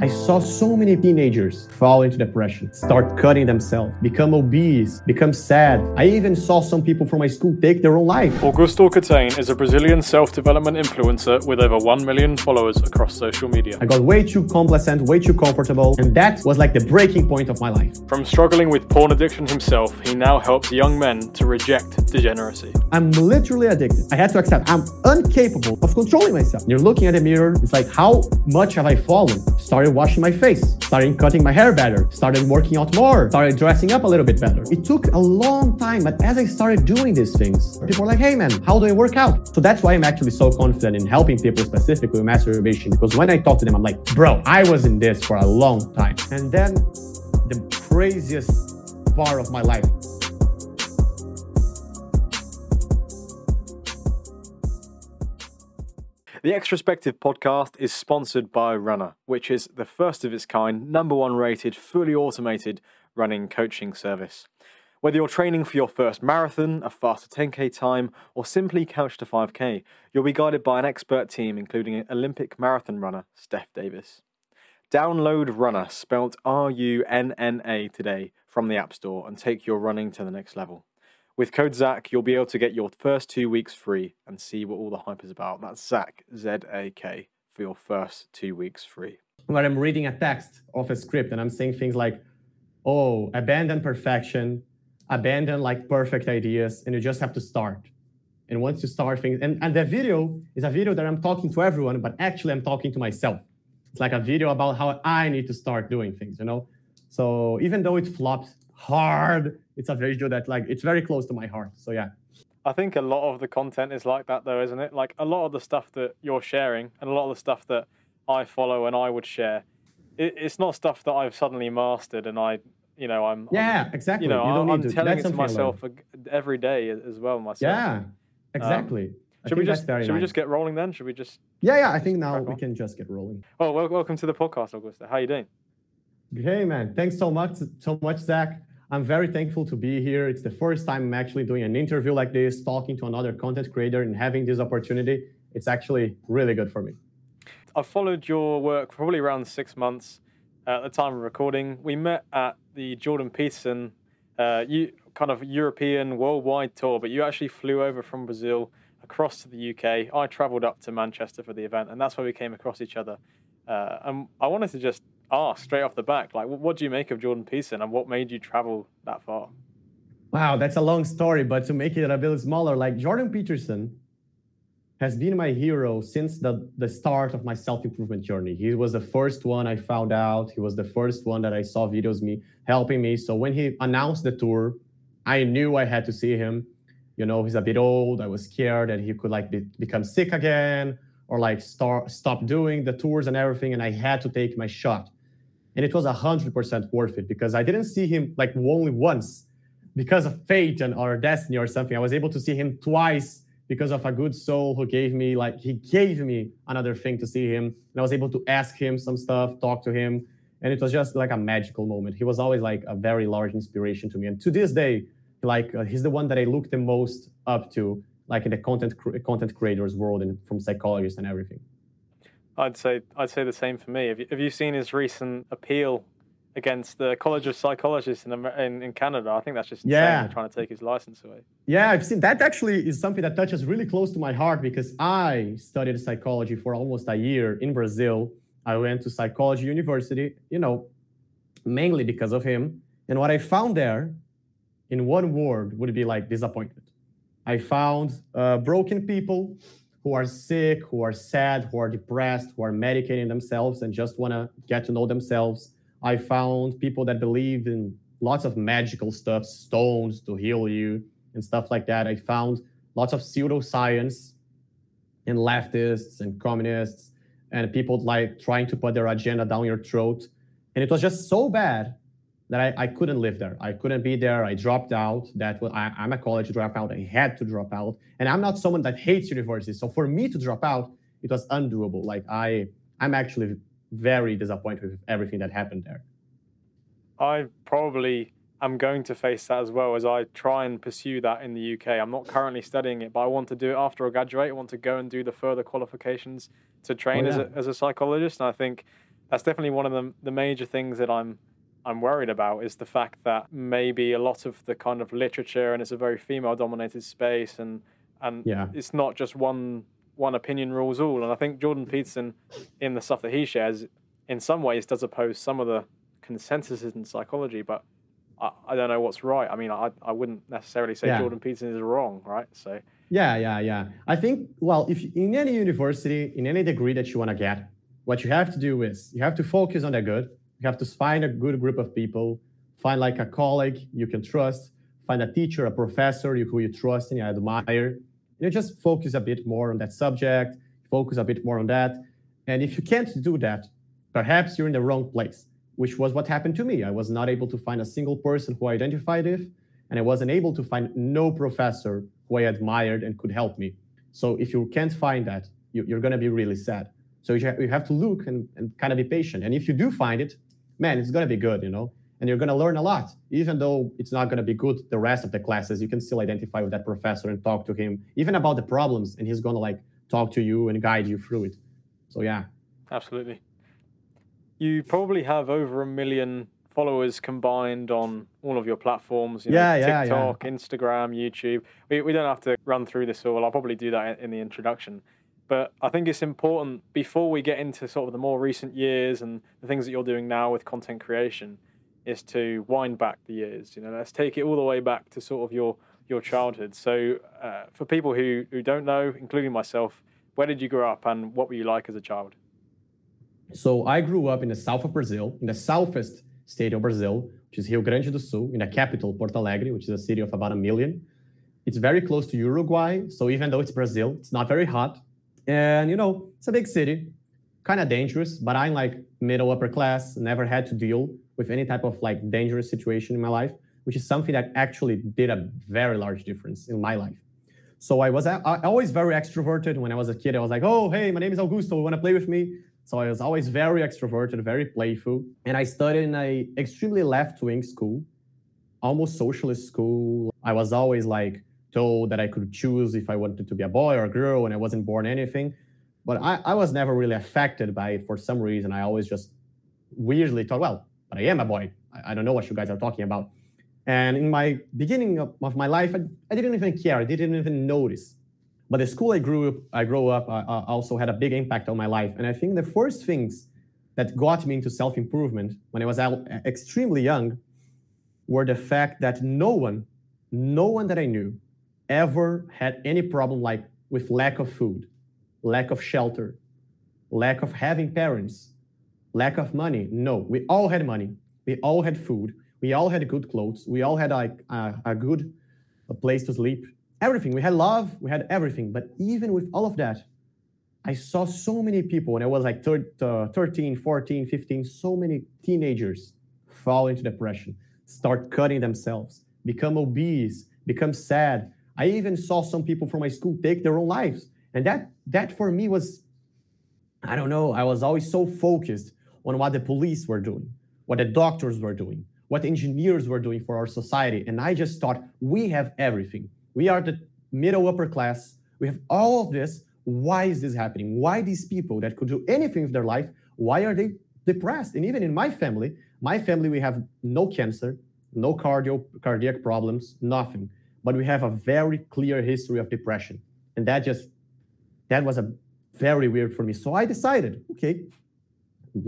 I saw so many teenagers fall into depression, start cutting themselves, become obese, become sad. I even saw some people from my school take their own life. Augusto Caten is a Brazilian self development influencer with over 1 million followers across social media. I got way too complacent, way too comfortable, and that was like the breaking point of my life. From struggling with porn addiction himself, he now helps young men to reject degeneracy. I'm literally addicted. I had to accept I'm incapable of controlling myself. You're looking at the mirror, it's like, how much have I fallen? Started started washing my face, started cutting my hair better, started working out more, started dressing up a little bit better. It took a long time, but as I started doing these things, people were like, hey man, how do I work out? So that's why I'm actually so confident in helping people specifically with masturbation, because when I talk to them, I'm like, bro, I was in this for a long time. And then the craziest part of my life The Extrospective podcast is sponsored by Runna, which is the first of its kind, number one rated, fully automated running coaching service. Whether you're training for your first marathon, a faster 10k time, or simply couch to 5k, you'll be guided by an expert team, including Olympic marathon runner Steph Davis. Download Runna, spelled R U N N A, today from the App Store and take your running to the next level. With code Zak, you'll be able to get your first two weeks free and see what all the hype is about. That's Zak, Z A K, for your first two weeks free. When I'm reading a text of a script and I'm saying things like, oh, abandon perfection, abandon like perfect ideas, and you just have to start. And once you start things, and, and the video is a video that I'm talking to everyone, but actually I'm talking to myself. It's like a video about how I need to start doing things, you know? So even though it flops hard, it's a video that like it's very close to my heart. So yeah. I think a lot of the content is like that though, isn't it? Like a lot of the stuff that you're sharing and a lot of the stuff that I follow and I would share, it, it's not stuff that I've suddenly mastered and I, you know, I'm yeah, I'm, exactly. You know, you I'm, I'm telling it to myself every day as well. Myself. Yeah, um, exactly. Um, should we just should nice. we just get rolling then? Should we just? Yeah, yeah. I think now we can just get rolling. Oh, well, welcome to the podcast, Augusto. How are you doing? Hey, man. Thanks so much, so much, Zak. I'm very thankful to be here. It's the first time I'm actually doing an interview like this, talking to another content creator and having this opportunity. It's actually really good for me. I followed your work probably around six months at the time of recording. We met at the Jordan Peterson uh, you, kind of European worldwide tour, but you actually flew over from Brazil across to the UK. I traveled up to Manchester for the event, and that's where we came across each other. Uh, and I wanted to just ask straight off the back, like, what do you make of Jordan Peterson and what made you travel that far? Wow, that's a long story, but to make it a bit smaller, like Jordan Peterson has been my hero since the, the start of my self-improvement journey. He was the first one I found out. He was the first one that I saw videos me helping me. So when he announced the tour, I knew I had to see him. You know, he's a bit old. I was scared that he could like be, become sick again or like start stop doing the tours and everything. And I had to take my shot and it was 100% worth it because I didn't see him like only once because of fate and or destiny or something. I was able to see him twice because of a good soul who gave me like he gave me another thing to see him and I was able to ask him some stuff, talk to him, and it was just like a magical moment. He was always like a very large inspiration to me, and to this day, like uh, he's the one that I look the most up to, like in the content content creators world and from psychologists and everything. I'd say I'd say the same for me. Have you, have you seen his recent appeal against the College of Psychologists in, in, in Canada? I think that's just yeah. trying to take his license away. Yeah, I've seen that. Actually, is something that touches really close to my heart because I studied psychology for almost a year in Brazil. I went to psychology university, you know, mainly because of him. And what I found there, in one word, would be like disappointment. I found uh, broken people who are sick, who are sad, who are depressed, who are medicating themselves and just want to get to know themselves. I found people that believe in lots of magical stuff, stones to heal you and stuff like that. I found lots of pseudoscience and leftists and communists and people like trying to put their agenda down your throat. And it was just so bad that I, I couldn't live there. I couldn't be there. I dropped out. That was, I, I'm a college dropout. I had to drop out. And I'm not someone that hates university. So for me to drop out, it was undoable. Like I, I'm actually very disappointed with everything that happened there. I probably am going to face that as well as I try and pursue that in the UK. I'm not currently studying it, but I want to do it after I graduate. I want to go and do the further qualifications to train oh, yeah. as, a, as a psychologist. And I think that's definitely one of the the major things that I'm I'm worried about is the fact that maybe a lot of the kind of literature and it's a very female dominated space and and yeah. it's not just one one opinion rules all. And I think Jordan Peterson, in the stuff that he shares, in some ways does oppose some of the consensuses in psychology, but I, I don't know what's right. I mean, I, I wouldn't necessarily say yeah. Jordan Peterson is wrong, right? So yeah, yeah, yeah. I think well, if in any university, in any degree that you want to get, what you have to do is you have to focus on the good. You have to find a good group of people, find like a colleague you can trust, find a teacher, a professor who you trust and you admire. You just focus a bit more on that subject, focus a bit more on that. And if you can't do that, perhaps you're in the wrong place, which was what happened to me. I was not able to find a single person who I identified with, and I wasn't able to find no professor who I admired and could help me. So if you can't find that, you, are going to be really sad. So you have to look and, and kind of be patient. And if you do find it, man, it's going to be good, you know, and you're going to learn a lot. Even though it's not going to be good the rest of the classes, you can still identify with that professor and talk to him, even about the problems, and he's going to like talk to you and guide you through it. So yeah. Absolutely. You probably have over a million followers combined on all of your platforms. You know, yeah, yeah, TikTok, yeah. Instagram, YouTube. We, we don't have to run through this all. I'll probably do that in the introduction. But I think it's important before we get into sort of the more recent years and the things that you're doing now with content creation, is to wind back the years. You know, let's take it all the way back to sort of your your childhood. So, uh, for people who who don't know, including myself, where did you grow up and what were you like as a child? So I grew up in the south of Brazil, in the southest state of Brazil, which is Rio Grande do Sul, in the capital, Porto Alegre, which is a city of about a million. It's very close to Uruguay, so even though it's Brazil, it's not very hot. And you know, it's a big city, kind of dangerous, but I'm like middle upper class, never had to deal with any type of like dangerous situation in my life, which is something that actually did a very large difference in my life. So I was always very extroverted. When I was a kid, I was like, "Oh, hey, my name is Augusto. You want to play with me?" So I was always very extroverted, very playful. And I studied in a extremely left-wing school, almost socialist school. I was always like told that I could choose if I wanted to be a boy or a girl, and I wasn't born anything. But I, I was never really affected by it for some reason. I always just weirdly thought, well, but I am a boy. I, I don't know what you guys are talking about. And in my beginning of, of my life, I, I, didn't even care. I didn't even notice. But the school I grew up, I grew up, uh, also had a big impact on my life. And I think the first things that got me into self-improvement when I was extremely young were the fact that no one, no one that I knew ever had any problem like with lack of food, lack of shelter, lack of having parents, lack of money. No, we all had money. We all had food. We all had good clothes. We all had like a, a good a place to sleep. Everything. We had love. We had everything. But even with all of that, I saw so many people when I was like thir- uh, 13, 14, 15, so many teenagers fall into depression, start cutting themselves, become obese, become sad, I even saw some people from my school take their own lives. And that that for me was I don't know, I was always so focused on what the police were doing, what the doctors were doing, what engineers were doing for our society. And I just thought, we have everything. We are the middle upper class. We have all of this. Why is this happening? Why these people that could do anything with their life, why are they depressed? And even in my family, my family, we have no cancer, no cardio, cardiac problems, nothing but we have a very clear history of depression. And that just, that was a very weird for me. So I decided, okay,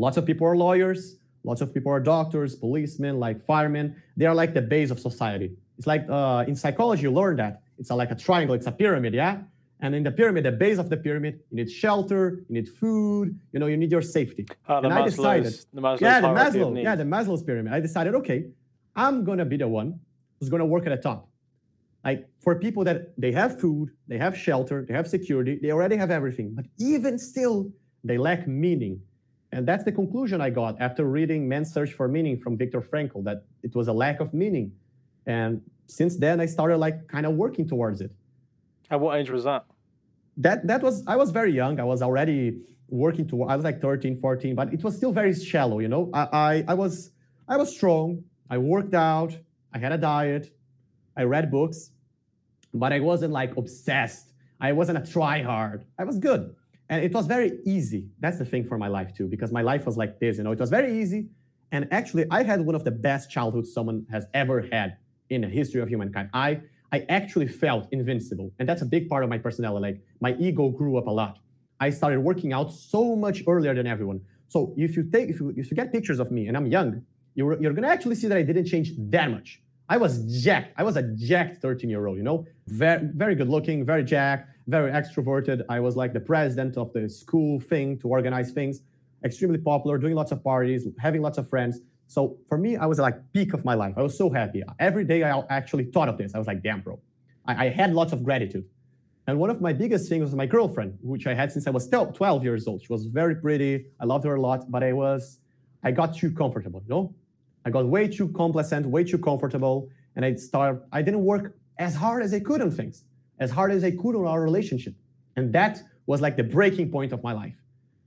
lots of people are lawyers, lots of people are doctors, policemen, like firemen. They are like the base of society. It's like uh, in psychology, you learn that. It's a, like a triangle, it's a pyramid, yeah? And in the pyramid, the base of the pyramid, you need shelter, you need food, you know, you need your safety. Uh, and I decided, the yeah, the Maslow, yeah, the Maslow's pyramid. I decided, okay, I'm gonna be the one who's gonna work at the top for people that they have food, they have shelter, they have security, they already have everything, but even still, they lack meaning. And that's the conclusion I got after reading Man's Search for Meaning from Viktor Frankl, that it was a lack of meaning. And since then, I started like kind of working towards it. At what age was that? That that was I was very young. I was already working to I was like 13, 14, but it was still very shallow, you know. I I, I was I was strong. I worked out. I had a diet. I read books, but I wasn't like obsessed. I wasn't a try hard. I was good. And it was very easy. That's the thing for my life too, because my life was like this, you know, it was very easy. And actually, I had one of the best childhoods someone has ever had in the history of humankind. I I actually felt invincible. And that's a big part of my personality. Like my ego grew up a lot. I started working out so much earlier than everyone. So if you take if you, if you get pictures of me and I'm young, you're, you're gonna actually see that I didn't change that much. I was jacked. I was a jacked 13 year old, you know, very, very good looking, very jacked, very extroverted. I was like the president of the school thing to organize things, extremely popular, doing lots of parties, having lots of friends. So for me, I was like peak of my life. I was so happy. Every day I actually thought of this. I was like, damn, bro. I, I had lots of gratitude. And one of my biggest things was my girlfriend, which I had since I was 12 years old. She was very pretty. I loved her a lot, but I was, I got too comfortable, you know? I got way too complacent, way too comfortable. And I started, I didn't work as hard as I could on things, as hard as I could on our relationship. And that was like the breaking point of my life.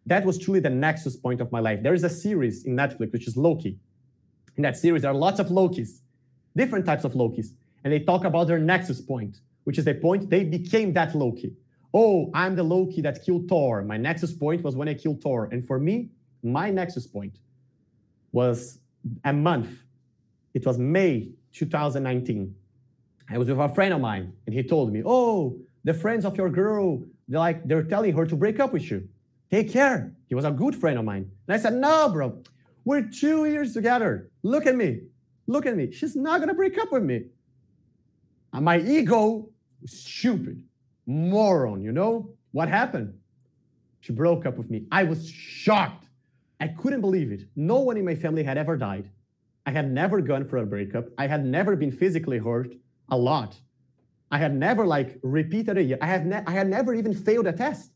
That was truly the nexus point of my life. There is a series in Netflix, which is Loki. In that series, there are lots of Lokis, different types of Lokis. And they talk about their nexus point, which is the point they became that Loki. Oh, I'm the Loki that killed Thor. My nexus point was when I killed Thor. And for me, my nexus point was a month. It was May 2019. I was with a friend of mine, and he told me, "Oh, the friends of your girl, they're like they're telling her to break up with you. Take care." He was a good friend of mine, and I said, "No, bro, we're two years together. Look at me, look at me. She's not gonna break up with me." And my ego, stupid, moron. You know what happened? She broke up with me. I was shocked. I couldn't believe it. No one in my family had ever died. I had never gone for a breakup. I had never been physically hurt a lot. I had never like repeated a year. I had ne- I had never even failed a test.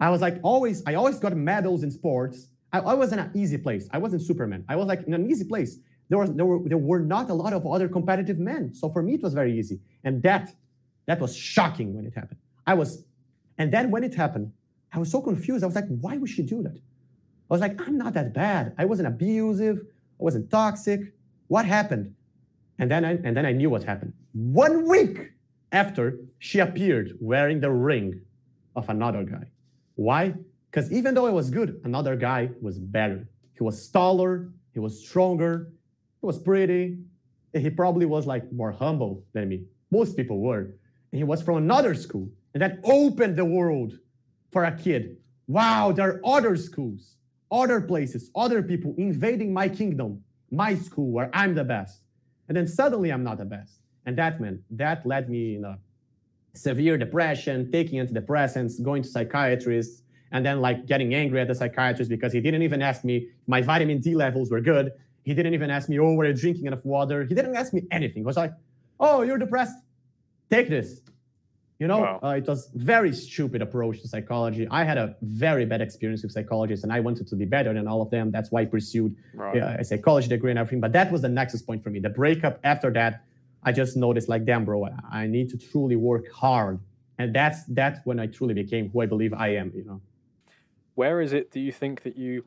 I was like always, I always got medals in sports. I, I was in an easy place. I wasn't Superman. I was like in an easy place. There was there were there were not a lot of other competitive men. So for me, it was very easy. And that that was shocking when it happened. I was, and then when it happened, I was so confused. I was like, why would she do that? I was like, I'm not that bad. I wasn't abusive. I wasn't toxic. What happened? And then I, and then I knew what happened. One week after, she appeared wearing the ring of another guy. Why? Because even though I was good, another guy was better. He was taller, he was stronger, he was pretty, he probably was like more humble than me. Most people were. And he was from another school. And that opened the world for a kid. Wow, there are other schools other places, other people invading my kingdom, my school where I'm the best. And then suddenly I'm not the best. And that meant that led me in a severe depression, taking antidepressants, going to psychiatrists, and then like getting angry at the psychiatrist because he didn't even ask me my vitamin D levels were good. He didn't even ask me, oh, were you drinking enough water? He didn't ask me anything. He was like, oh, you're depressed. Take this. You know, wow. uh, it was very stupid approach to psychology. I had a very bad experience with psychologists, and I wanted to be better than all of them. That's why I pursued right. uh, a psychology degree and everything. But that was the nexus point for me. The breakup after that, I just noticed, like, damn, bro, I need to truly work hard, and that's that's when I truly became who I believe I am. You know, where is it do you think that you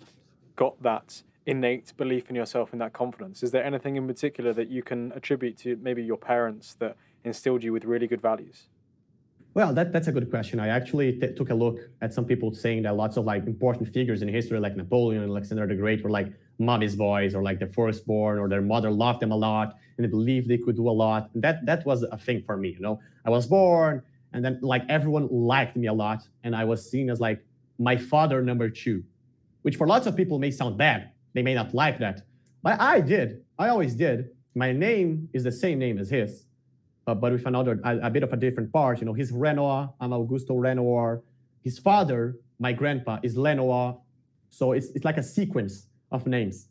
got that innate belief in yourself and that confidence? Is there anything in particular that you can attribute to maybe your parents that instilled you with really good values? Well, that, that's a good question. I actually t- took a look at some people saying that lots of like important figures in history, like Napoleon and Alexander the Great, were like mommy's boys or like the firstborn, or their mother loved them a lot and they believed they could do a lot. And that that was a thing for me. You know, I was born, and then like everyone liked me a lot, and I was seen as like my father number two, which for lots of people may sound bad. They may not like that, but I did. I always did. My name is the same name as his uh, but with another, a, a, bit of a different part. You know, he's Renoir, I'm Augusto Renoir. His father, my grandpa, is Lenoir. So it's, it's like a sequence of names.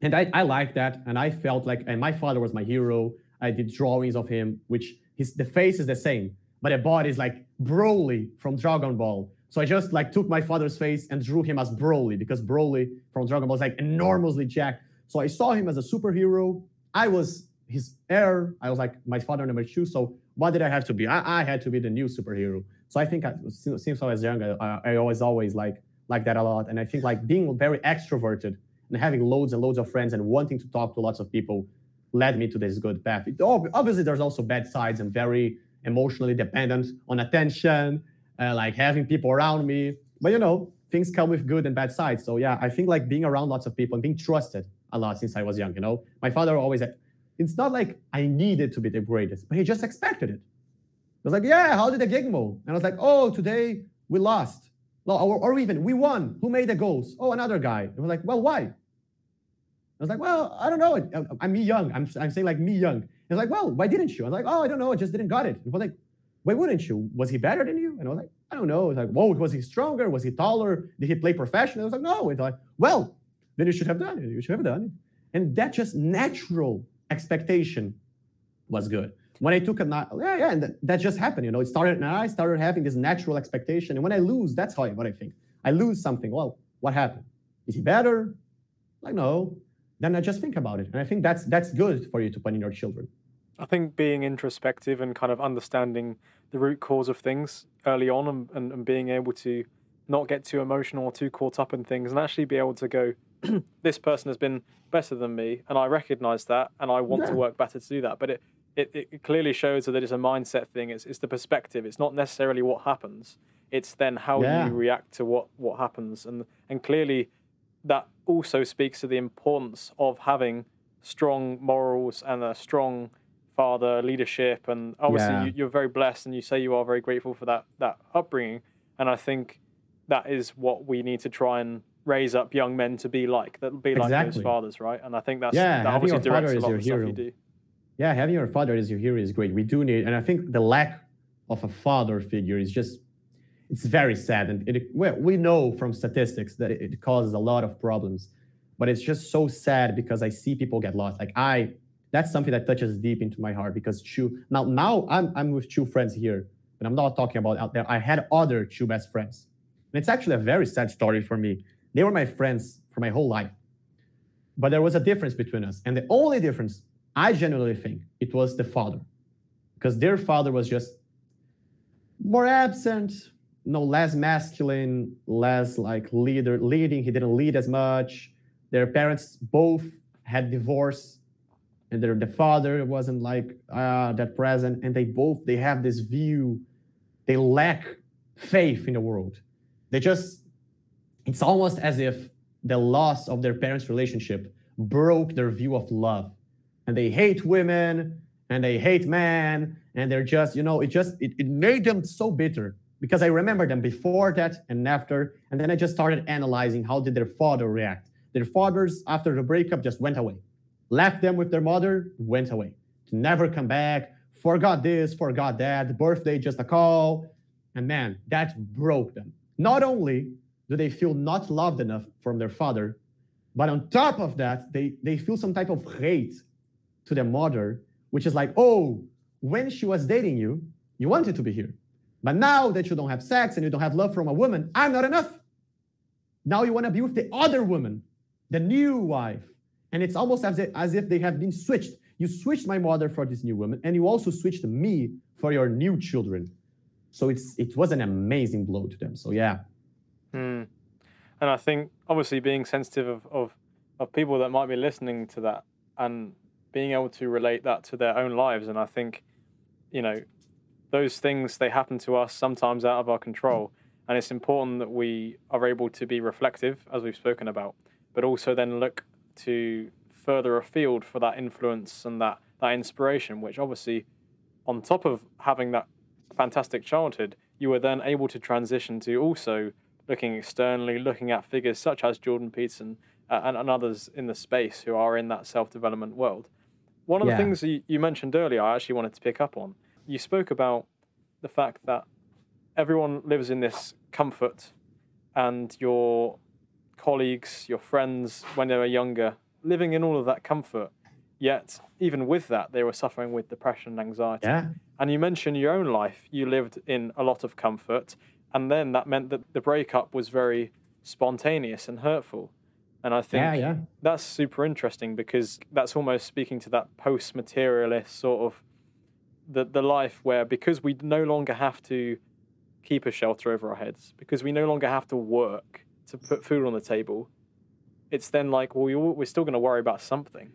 And I, I like that. And I felt like, and my father was my hero. I did drawings of him, which his the face is the same, but the body is like Broly from Dragon Ball. So I just like took my father's face and drew him as Broly because Broly from Dragon Ball is like enormously jacked. So I saw him as a superhero. I was his heir. I was like my father number two. So what did I have to be? I, I had to be the new superhero. So I think I, since I was young, I, I always always like like that a lot. And I think like being very extroverted and having loads and loads of friends and wanting to talk to lots of people led me to this good path. It, obviously, there's also bad sides. I'm very emotionally dependent on attention. uh, like having people around me. But you know, things come with good and bad sides. So yeah, I think like being around lots of people and being trusted a lot since I was young. You know, my father always it's not like I needed to be the greatest, but he just expected it. He was like, yeah, how did the gig go? And I was like, oh, today we lost. Or, or even we won. Who made the goals? Oh, another guy. And was like, well, why? I was like, well, I don't know. I'm me young. I'm, I'm saying like me young. He's like, well, why didn't you? I was like, oh, I don't know. I just didn't got it. He was like, why wouldn't you? Was he better than you? And I was like, I don't know. It's like, whoa, was he stronger? Was he taller? Did he play professional? I was like, no. And like, well, then you should have done it. You should have done it. And that just natural expectation was good. When I took a yeah, yeah, and that, just happened. You know, it started, and I started having this natural expectation. And when I lose, that's how I, what I think. I lose something. Well, what happened? Is he better? Like, no. Then I just think about it. And I think that's that's good for you to put in your children. I think being introspective and kind of understanding the root cause of things early on and, and, and being able to not get too emotional or too caught up in things and actually be able to go, this person has been better than me and I recognize that and I want yeah. to work better to do that. But it, it, it clearly shows that it's a mindset thing. It's, it's the perspective. It's not necessarily what happens. It's then how yeah. you react to what, what happens. And, and clearly that also speaks to the importance of having strong morals and a strong father leadership and obviously yeah. you, are very blessed and you say you are very grateful for that that upbringing and i think that is what we need to try and raise up young men to be like that be like exactly. those fathers right and i think that's yeah, that obviously directs a lot of stuff you do yeah having your father as your hero is great we do need and i think the lack of a father figure is just it's very sad and it, we know from statistics that it causes a lot of problems but it's just so sad because i see people get lost like i that's something that touches deep into my heart because Chu now now I'm I'm with two friends here, and I'm not talking about out there. I had other two best friends. And it's actually a very sad story for me. They were my friends for my whole life. But there was a difference between us. And the only difference, I genuinely think, it was the father. Because their father was just more absent, no less masculine, less like leader leading. He didn't lead as much. Their parents both had divorced and their the father wasn't like uh, that present and they both they have this view they lack faith in the world they just it's almost as if the loss of their parents relationship broke their view of love. And they hate women and they hate men and they're just you know it just it, it made them so bitter because i remember them before that and after. And then i just started analyzing how did their father react. Their fathers after the breakup just went away. Left them with their mother, went away. To never come back, forgot this, forgot that, birthday just a call. And man, that broke them. Not only do they feel not loved enough from their father, but on top of that, they, they feel some type of hate to their mother, which is like, oh, when she was dating you, you wanted to be here. But now that you don't have sex and you don't have love from a woman, I'm not enough. Now you want to be with the other woman, the new wife. And it's almost as if, as if they have been switched. You switched my mother for this new woman, and you also switched me for your new children. So it's it was an amazing blow to them. So yeah. Hmm. And I think obviously being sensitive of, of of people that might be listening to that and being able to relate that to their own lives. And I think, you know, those things they happen to us sometimes out of our control. And it's important that we are able to be reflective, as we've spoken about, but also then look to further afield for that influence and that, that inspiration, which obviously, on top of having that fantastic childhood, you were then able to transition to also looking externally, looking at figures such as Jordan Peterson uh, and, and, others in the space who are in that self development world. One of yeah. the things you, you mentioned earlier, I actually wanted to pick up on. You spoke about the fact that everyone lives in this comfort and your colleagues, your friends when they were younger, living in all of that comfort. Yet, even with that, they were suffering with depression and anxiety. Yeah. And you mentioned your own life. You lived in a lot of comfort. And then that meant that the breakup was very spontaneous and hurtful. And I think yeah, yeah. that's super interesting because that's almost speaking to that post materialist sort of the, the life where because we no longer have to keep a shelter over our heads, because we no longer have to work, to put food on the table, it's then like, well, we're still going to worry about something.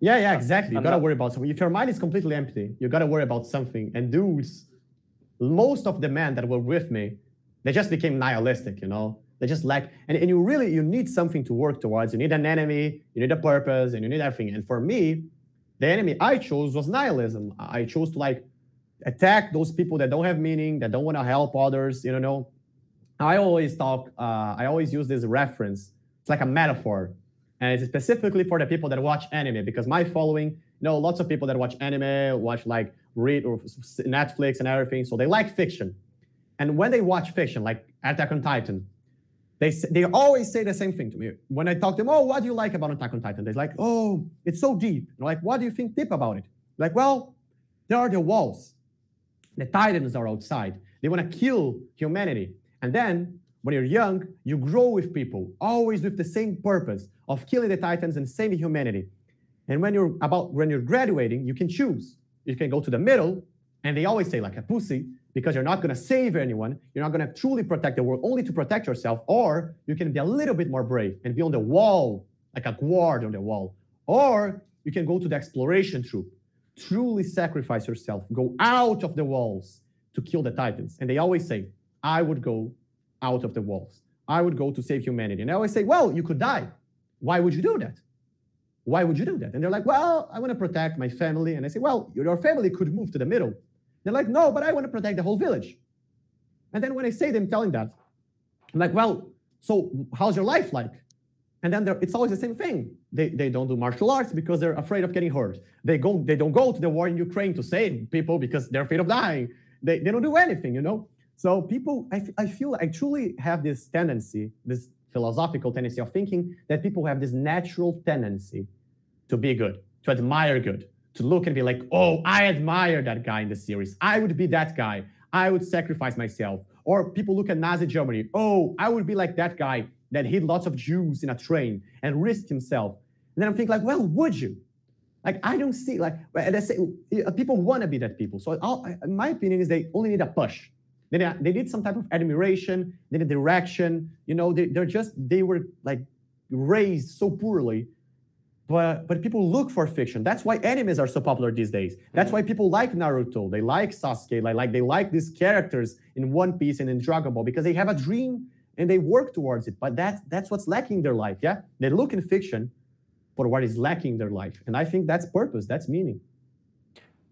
Yeah, yeah, exactly. You got to worry about something. If your mind is completely empty, you got to worry about something. And dudes, most of the men that were with me, they just became nihilistic, you know? They just lack, and, and you really, you need something to work towards. You need an enemy, you need a purpose, and you need everything. And for me, the enemy I chose was nihilism. I chose to like attack those people that don't have meaning, that don't want to help others, you know? I always talk, uh, I always use this reference. It's like a metaphor. And it's specifically for the people that watch anime because my following, you know, lots of people that watch anime, watch like read or Netflix and everything. So they like fiction. And when they watch fiction, like Attack on Titan, they, they always say the same thing to me. When I talk to them, oh, what do you like about Attack on Titan? They're like, oh, it's so deep. I'm like, what do you think deep about it? Like, well, there are the walls. The Titans are outside. They want to kill humanity. And then when you're young, you grow with people, always with the same purpose of killing the Titans and saving humanity. And when you're about when you're graduating, you can choose. You can go to the middle, and they always say like a pussy, because you're not going to save anyone. You're not going to truly protect the world, only to protect yourself. Or you can be a little bit more brave and be on the wall, like a guard on the wall. Or you can go to the exploration troop, truly sacrifice yourself, go out of the walls to kill the Titans. And they always say, I would go out of the walls. I would go to save humanity. And I always say, well, you could die. Why would you do that? Why would you do that? And they're like, well, I want to protect my family. And I say, well, your family could move to the middle. They're like, no, but I want to protect the whole village. And then when I say them telling that, I'm like, well, so how's your life like? And then it's always the same thing. They, they don't do martial arts because they're afraid of getting hurt. They go they don't go to the war in Ukraine to save people because they're afraid of dying. They, they don't do anything, you know. So people, I, I feel I truly have this tendency, this philosophical tendency of thinking that people have this natural tendency to be good, to admire good, to look and be like, oh, I admire that guy in the series. I would be that guy. I would sacrifice myself. Or people look at Nazi Germany. Oh, I would be like that guy that hid lots of Jews in a train and risked himself. And then I'm thinking like, well, would you? Like I don't see like say uh, people want to be that people. So I'll, my opinion is they only need a push. They, they need some type of admiration, they need a direction. You know, they, they're just, they were like raised so poorly. But, but people look for fiction. That's why animes are so popular these days. That's mm-hmm. why people like Naruto. They like Sasuke. Like, like they like these characters in One Piece and in Dragon Ball because they have a dream and they work towards it. But that's that's what's lacking in their life. Yeah, they look in fiction for what is lacking in their life, and I think that's purpose. That's meaning.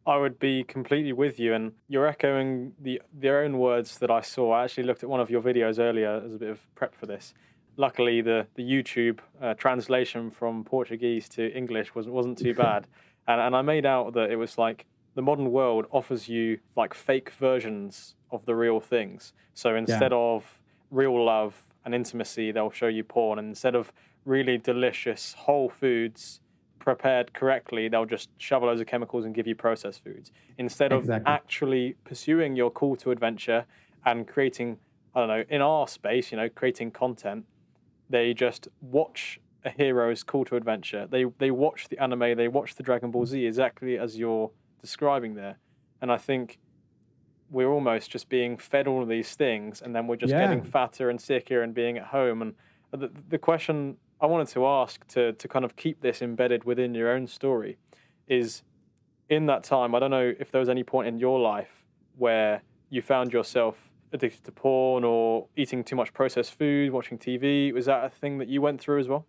I would be completely with you, and you're echoing the their own words that I saw. I actually looked at one of your videos earlier as a bit of prep for this. Luckily, the the YouTube uh, translation from Portuguese to English wasn't wasn't too bad, and and I made out that it was like the modern world offers you like fake versions of the real things. So instead yeah. of real love and intimacy, they'll show you porn, and instead of really delicious whole foods prepared correctly, they'll just shovel loads of chemicals and give you processed foods instead of exactly. actually pursuing your call to adventure and creating. I don't know. In our space, you know, creating content, they just watch a hero's call to adventure. They they watch the anime, they watch the Dragon Ball Z exactly as you're describing there, and I think we're almost just being fed all of these things, and then we're just yeah. getting fatter and sicker and being at home. And the the question I wanted to ask to to kind of keep this embedded within your own story is in that time, I don't know if there was any point in your life where you found yourself addicted to porn or eating too much processed food, watching TV. Was that a thing that you went through as well?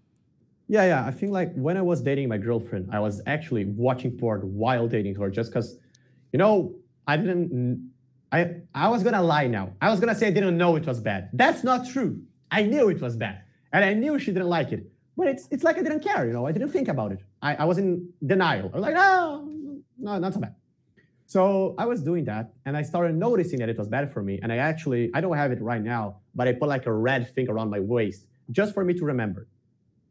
Yeah, yeah. I think like when I was dating my girlfriend, I was actually watching porn while dating her just because, you know, I didn't. I I was gonna lie now. I was gonna say I didn't know it was bad. That's not true. I knew it was bad. And I knew she didn't like it. But it's it's like I didn't care, you know, I didn't think about it. I, I was in denial. I was like, no, no, not so bad. So I was doing that and I started noticing that it was bad for me. And I actually, I don't have it right now, but I put like a red thing around my waist just for me to remember.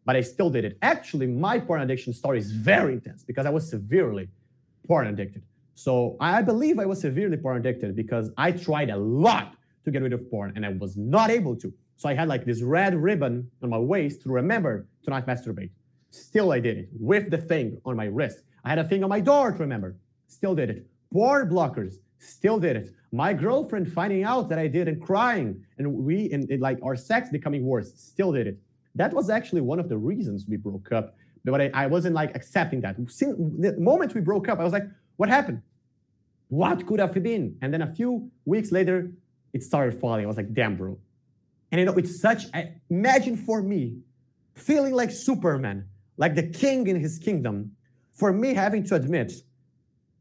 But I still did it. Actually, my porn addiction story is very intense because I was severely porn addicted. So I believe I was severely porn addicted because I tried a lot to get rid of porn and I was not able to. So I had like this red ribbon on my waist to remember to not masturbate. Still, I did it with the thing on my wrist. I had a thing on my door to remember. Still did it. Porn blockers. Still did it. My girlfriend finding out that I did and crying, and we and, and like our sex becoming worse. Still did it. That was actually one of the reasons we broke up. But I, I wasn't like accepting that. Since the moment we broke up, I was like, "What happened? what could have been? And then a few weeks later, it started falling. I was like, damn, bro. And you know, it's such, I, imagine for me, feeling like Superman, like the king in his kingdom, for me having to admit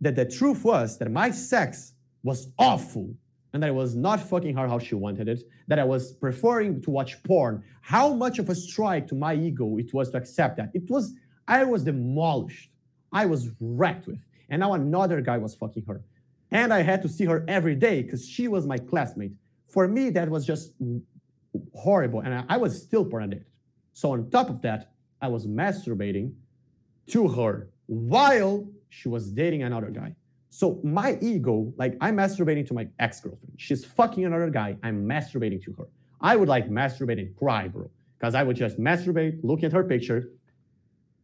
that the truth was that my sex was awful and that I was not fucking her how she wanted it, that I was preferring to watch porn. How much of a strike to my ego it was to accept that. It was, I was demolished. I was wrecked with. And now another guy was fucking her. And I had to see her every day because she was my classmate. For me, that was just horrible. And I, I was still porn addicted. So on top of that, I was masturbating to her while she was dating another guy. So my ego, like I'm masturbating to my ex-girlfriend. She's fucking another guy. I'm masturbating to her. I would like masturbate and cry, bro. Because I would just masturbate, look at her picture.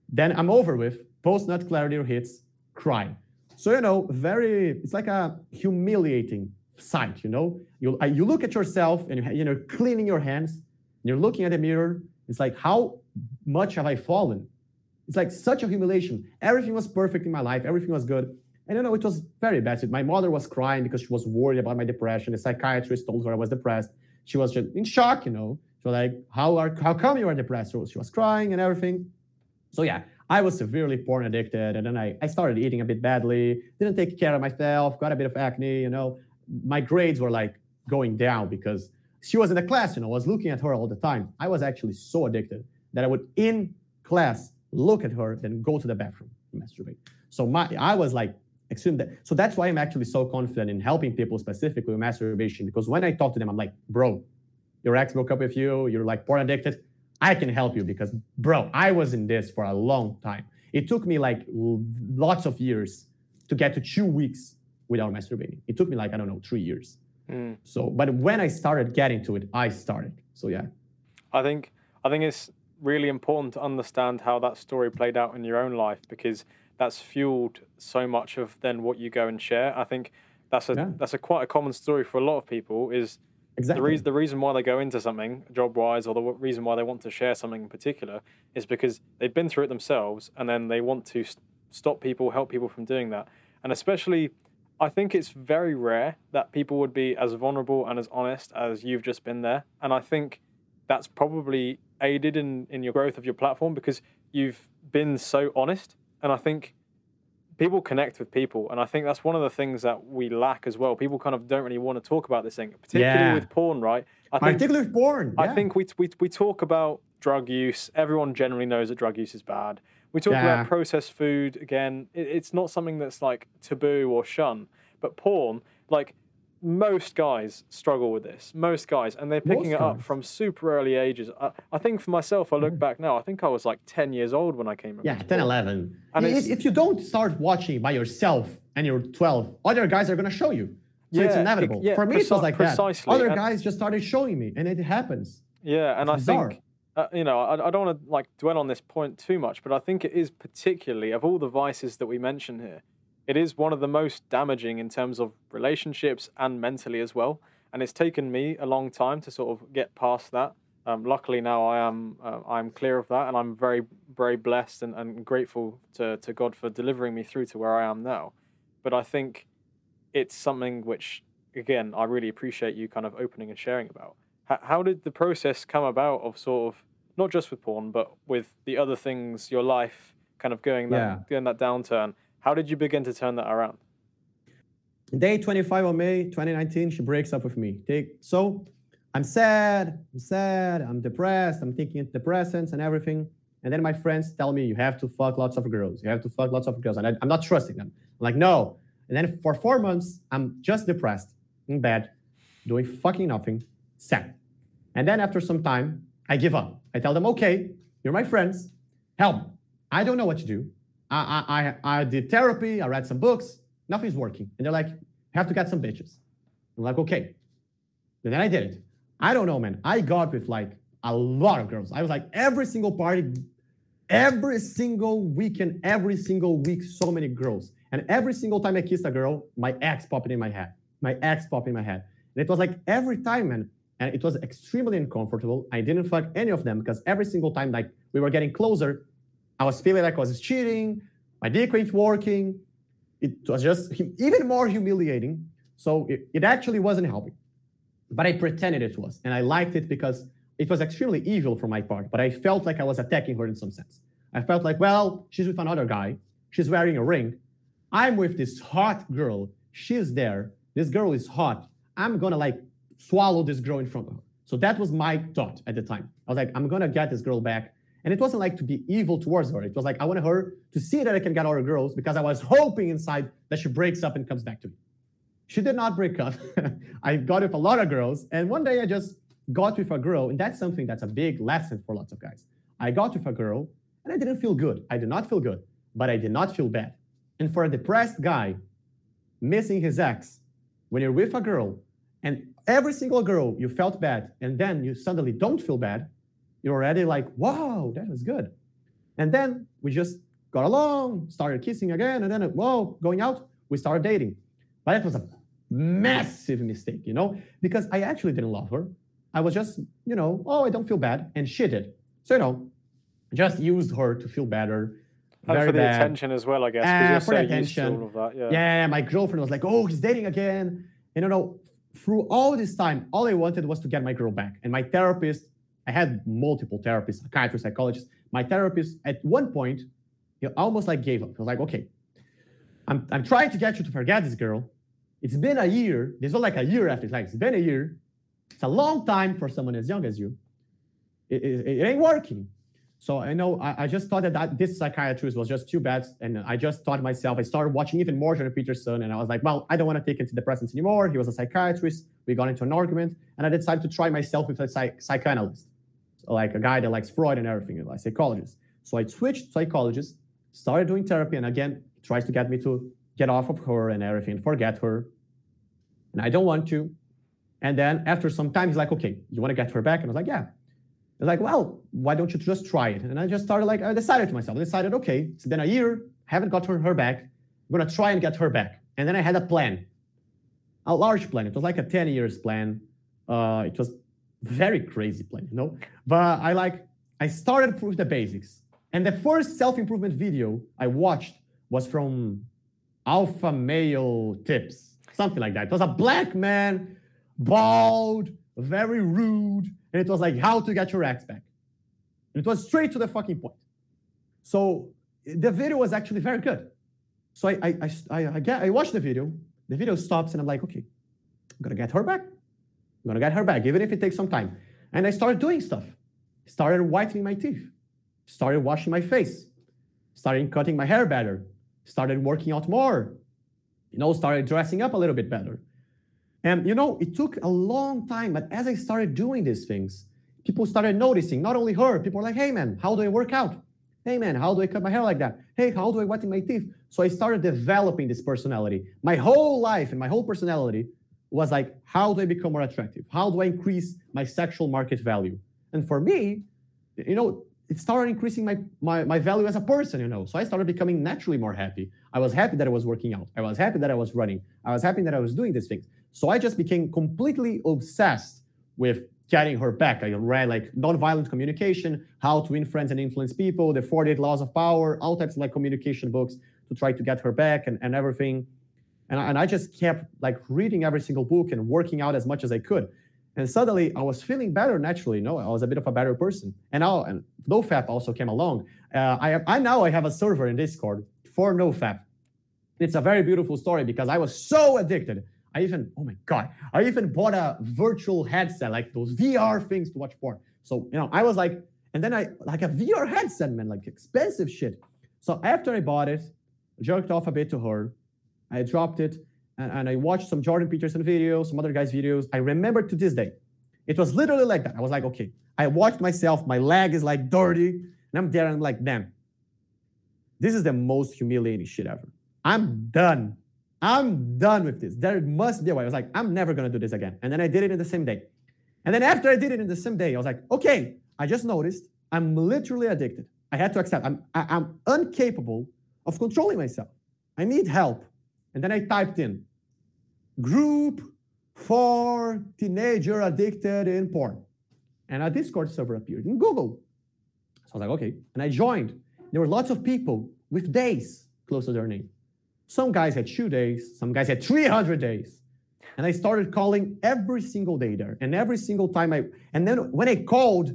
Then I'm over with, post-nut clarity hits, cry. So, you know, very, it's like a humiliating sight, you know? You, you look at yourself and, you, you know, cleaning your hands, and you're looking at the mirror. It's like, how much have I fallen? It's like such a humiliation. Everything was perfect in my life. Everything was good. And you know, it was very bad. My mother was crying because she was worried about my depression. The psychiatrist told her I was depressed. She was just in shock, you know. She was like, How are how come you are depressed? So she was crying and everything. So yeah, I was severely porn addicted. And then I, I started eating a bit badly, didn't take care of myself, got a bit of acne, you know. My grades were like going down because she was in the class, you know, I was looking at her all the time. I was actually so addicted that I would in class look at her, then go to the bathroom and masturbate. So my I was like extreme that so that's why I'm actually so confident in helping people specifically with masturbation because when I talk to them, I'm like, bro, your ex broke up with you, you're like porn addicted. I can help you because, bro, I was in this for a long time. It took me like lots of years to get to two weeks without masturbating. It took me like, I don't know, three years. Mm. So, but when I started getting to it, I started. So, yeah. I think, I think it's really important to understand how that story played out in your own life because that's fueled so much of then what you go and share. I think that's a yeah. that's a quite a common story for a lot of people is exactly. the reason the reason why they go into something job wise or the reason why they want to share something in particular is because they've been through it themselves and then they want to st- stop people help people from doing that and especially I think it's very rare that people would be as vulnerable and as honest as you've just been there and I think that's probably aided in in your growth of your platform because you've been so honest and I think people connect with people, and I think that's one of the things that we lack as well. People kind of don't really want to talk about this thing, particularly yeah. with porn, right? I think, particularly with porn. Yeah. I think we, we we talk about drug use. Everyone generally knows that drug use is bad. We talk yeah. about processed food again. It, it's not something that's like taboo or shun, but porn, like most guys struggle with this. Most guys, and they're picking most it up from super early ages. I, I, think for myself, I look mm-hmm. back now. I think I was like ten years old when I came. Yeah, 10, 11. And if, if you don't start watching by yourself and you're 12, other guys are gonna show you. So yeah, it's inevitable. It, yeah, for me, it was like precisely. that. Other and, guys just started showing me, and it happens. Yeah, and it's I bizarre. think. Uh, you know, I, I don't want to like dwell on this point too much, but I think it is particularly of all the vices that we mention here, it is one of the most damaging in terms of relationships and mentally as well. And it's taken me a long time to sort of get past that. Um, luckily now I am uh, I'm clear of that, and I'm very very blessed and, and grateful to to God for delivering me through to where I am now. But I think it's something which again I really appreciate you kind of opening and sharing about. H- how did the process come about of sort of not just with porn, but with the other things, your life kind of going that yeah. going that downturn? How did you begin to turn that around? Day 25 of May 2019, she breaks up with me. So I'm sad, I'm sad, I'm depressed, I'm taking antidepressants and everything. And then my friends tell me, you have to fuck lots of girls. You have to fuck lots of girls. And I, am not trusting them. I'm like, no. And then for four months, I'm just depressed, in bed, doing fucking nothing, sad. And then after some time, I give up. I tell them, okay, you're my friends, help. I don't know what to do. I, I, I did therapy, I read some books, nothing's working. And they're like, have to get some bitches. I'm like, okay. And then I did it. I don't know, man. I got with like a lot of girls. I was like, every single party, every single weekend, every single week, so many girls. And every single time I kissed a girl, my ex popped in my head. My ex popped in my head. And it was like every time, man. And it was extremely uncomfortable. I didn't fuck any of them because every single time, like we were getting closer, I was feeling like I was cheating. My dick ain't working. it was just even more humiliating. So it, it actually wasn't helping. But I pretended it was. And I liked it because it was extremely evil for my part. But I felt like I was attacking her in some sense. I felt like, well, she's with another guy. She's wearing a ring. I'm with this hot girl. She's there. This girl is hot. I'm gonna like swallow this girl in front of her. So that was my thought at the time. I was like, I'm gonna get this girl back. And it wasn't like to be evil towards her. It was like I wanted her to see that I can get other girls because I was hoping inside that she breaks up and comes back to me. She did not break up. I got with a lot of girls, and one day I just got with a girl, and that's something that's a big lesson for lots of guys. I got with a girl, and I didn't feel good. I did not feel good, but I did not feel bad. And for a depressed guy, missing his ex, when you're with a girl, and every single girl you felt bad, and then you suddenly don't feel bad, you're already like, wow, that was good. And then we just got along, started kissing again, and then, whoa, going out, we started dating. But that was a massive mistake, you know, because I actually didn't love her. I was just, you know, oh, I don't feel bad, and she did. So, you know, just used her to feel better. And Very for the bad. attention as well, I guess. you're for so the used to attention. all of that. Yeah. Yeah, my girlfriend was like, oh, he's dating again. And you know, through all this time, all I wanted was to get my girl back. And my therapist, I had multiple therapists, psychiatrists, psychologists. My therapist, at one point, he almost like gave up. He was like, okay, I'm, I'm trying to get you to forget this girl. It's been a year. This was like a year after. It's like, it's been a year. It's a long time for someone as young as you. It, it, it ain't working. So I know I, I just thought that, that this psychiatrist was just too bad. And I just thought to myself, I started watching even more Jordan Peterson. And I was like, well, I don't want to take antidepressants anymore. He was a psychiatrist. We got into an argument. And I decided to try myself with a psych- psychoanalyst, like a guy that likes Freud and everything, like psychologist. So I switched psychologist, started doing therapy. And again, tries to get me to get off of her and everything, forget her. And I don't want to. And then after some time, he's like, okay, you want to get her back? And I was like, yeah. He's like, well, why don't you just try it? And I just started like, I decided to myself, I decided, okay, it's been a year, haven't got her, her back. I'm gonna try and get her back. And then I had a plan, a large plan. It was like a 10 years plan. Uh, it was very crazy plan, you know? But I like, I started with the basics. And the first self-improvement video I watched was from Alpha Male Tips, something like that. It was a black man, bald, very rude, and it was like how to get your ex back. And it was straight to the fucking point. So the video was actually very good. So I I I, I, I, get, I watched the video. The video stops, and I'm like, okay, I'm gonna get her back. I'm gonna get her back, even if it takes some time. And I started doing stuff. Started whitening my teeth. Started washing my face. Started cutting my hair better. Started working out more. You know, started dressing up a little bit better. And you know, it took a long time, but as I started doing these things, people started noticing, not only her, people were like, hey man, how do I work out? Hey man, how do I cut my hair like that? Hey, how do I whiten my teeth? So I started developing this personality. My whole life and my whole personality was like, how do I become more attractive? How do I increase my sexual market value? And for me, you know, it started increasing my, my, my value as a person, you know. So I started becoming naturally more happy. I was happy that I was working out. I was happy that I was running. I was happy that I was doing these things. So I just became completely obsessed with getting her back. I read like nonviolent communication, how to win friends and influence people, the 48 laws of power, all types of like communication books to try to get her back and, and everything. And I, and I just kept like reading every single book and working out as much as I could. And suddenly I was feeling better naturally. You know, I was a bit of a better person. And now, and NoFap also came along. Uh, I, I now I have a server in Discord for NoFap. It's a very beautiful story because I was so addicted. I even, oh my God, I even bought a virtual headset, like those VR things to watch porn. So, you know, I was like, and then I, like a VR headset, man, like expensive shit. So after I bought it, jerked off a bit to her, I dropped it, and, and I watched some Jordan Peterson videos, some other guys' videos. I remember to this day, it was literally like that. I was like, okay, I watched myself, my leg is like dirty, and I'm there and I'm like, damn, this is the most humiliating shit ever. I'm done. I'm done with this. There must be a way. I was like, I'm never gonna do this again. And then I did it in the same day. And then after I did it in the same day, I was like, okay, I just noticed I'm literally addicted. I had to accept I'm I, I'm incapable of controlling myself. I need help. And then I typed in group for teenager addicted in porn. And a Discord server appeared in Google. So I was like, okay. And I joined. There were lots of people with days close to their name. Some guys had two days, some guys had 300 days. And I started calling every single day there. And every single time I, and then when I called,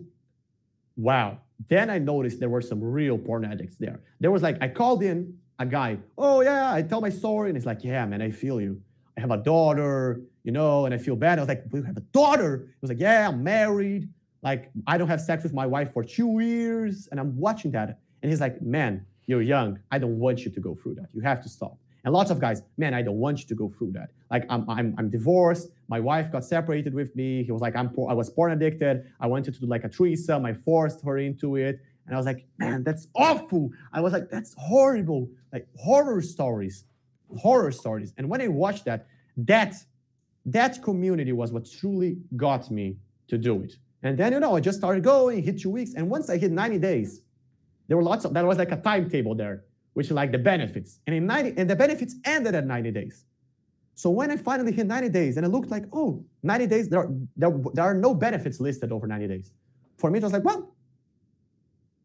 wow, then I noticed there were some real porn addicts there. There was like, I called in a guy, oh yeah, I tell my story. And it's like, yeah, man, I feel you. I have a daughter, you know, and I feel bad. I was like, you have a daughter? He was like, yeah, I'm married. Like, I don't have sex with my wife for two years. And I'm watching that. And he's like, man, you're young. I don't want you to go through that. You have to stop. And lots of guys, man, I don't want you to go through that. Like I'm, I'm, I'm divorced. My wife got separated with me. He was like, I'm, I was porn addicted. I wanted to do like a threesome. I forced her into it. And I was like, man, that's awful. I was like, that's horrible. Like horror stories, horror stories. And when I watched that, that, that community was what truly got me to do it. And then, you know, I just started going, hit two weeks. And once I hit 90 days, there were lots of, that was like a timetable there which like the benefits. And in 90, and the benefits ended at 90 days. So when I finally hit 90 days and it looked like, oh, 90 days, there are, there, there are no benefits listed over 90 days. For me, it was like, well,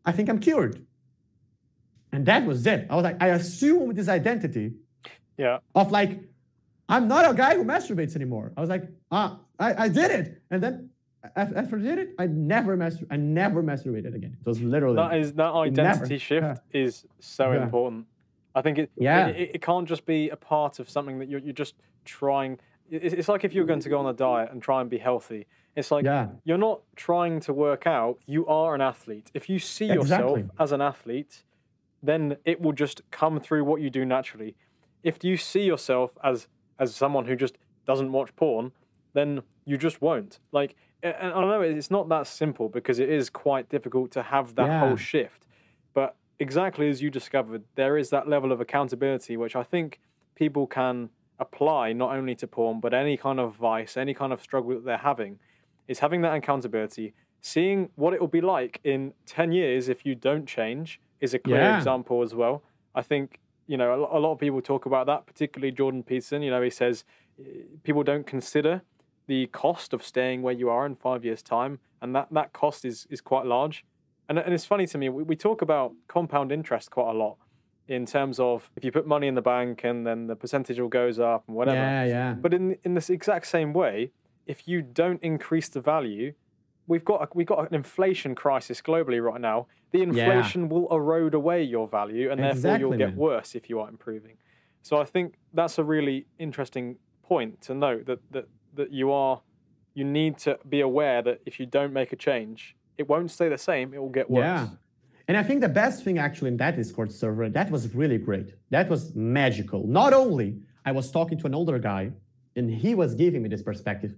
I think I'm cured. And that was it. I was like, I assumed this identity yeah. of like, I'm not a guy who masturbates anymore. I was like, ah, I, I did it. And then after I did it, I never mastur- I never masturbated again. It was literally that is that identity never. shift yeah. is so yeah. important. I think it, yeah. It, it, can't just be a part of something that you're, you're just trying. It's like if you're going to go on a diet and try and be healthy. It's like yeah. you're not trying to work out. You are an athlete. If you see exactly. yourself as an athlete, then it will just come through what you do naturally. If you see yourself as as someone who just doesn't watch porn, then you just won't. Like and I know it's not that simple because it is quite difficult to have that yeah. whole shift. But exactly as you discovered, there is that level of accountability which I think people can apply not only to porn but any kind of vice, any kind of struggle that they're having, is having that accountability, seeing what it will be like in ten years if you don't change is a clear yeah. example as well. I think you know a lot of people talk about that, particularly Jordan Peterson. You know, he says eh, people don't consider the cost of staying where you are in five years' time, and that, that cost is, is quite large. And, and it's funny to me, we, we talk about compound interest quite a lot in terms of if you put money in the bank and then the percentage all goes up and whatever. Yeah, yeah. But in in this exact same way, if you don't increase the value, we've got a, we've got an inflation crisis globally right now. The inflation yeah. will erode away your value, and therefore you'll get man. worse if you are improving. So I think that's a really interesting point to note that that that you are you need to be aware that if you don't make a change, it won't stay the same, it will get worse. Yeah. And I think the best thing actually in that Discord server, that was really great. That was magical. Not only I was talking to an older guy and he was giving me this perspective,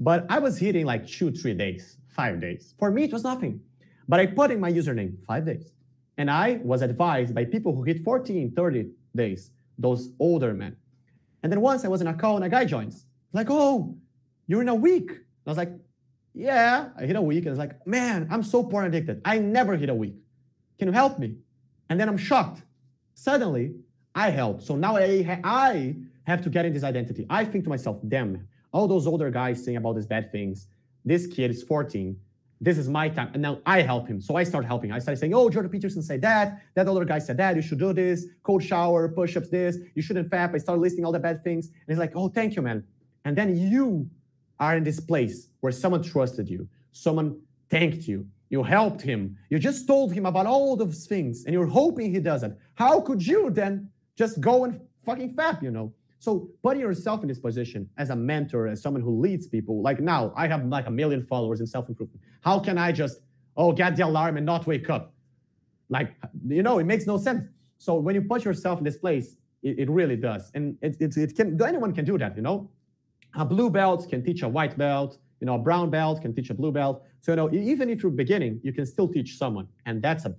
but I was hitting like two, three days, five days. For me, it was nothing. But I put in my username, five days. And I was advised by people who hit 14, 30 days, those older men. And then once I was in a call and a guy joins. Like, oh, you're in a week. I was like, yeah, I hit a week. And it's like, man, I'm so porn addicted. I never hit a week. Can you help me? And then I'm shocked. Suddenly, I help. So now I, I have to get in this identity. I think to myself, damn, all those older guys saying about these bad things. This kid is 14. This is my time. And now I help him. So I start helping. I start saying, oh, Jordan Peterson said that. That other guy said that. You should do this. Cold shower, push ups, this. You shouldn't fap. I start listing all the bad things. And he's like, oh, thank you, man. And then you are in this place where someone trusted you, someone thanked you, you helped him, you just told him about all those things, and you're hoping he does it. How could you then just go and fucking fap, you know? So putting yourself in this position as a mentor, as someone who leads people, like now I have like a million followers in self-improvement. How can I just, oh, get the alarm and not wake up? Like, you know, it makes no sense. So when you put yourself in this place, it, it really does. And it, it, it can, anyone can do that, you know? a blue belt can teach a white belt you know a brown belt can teach a blue belt so you know even if you're beginning you can still teach someone and that's a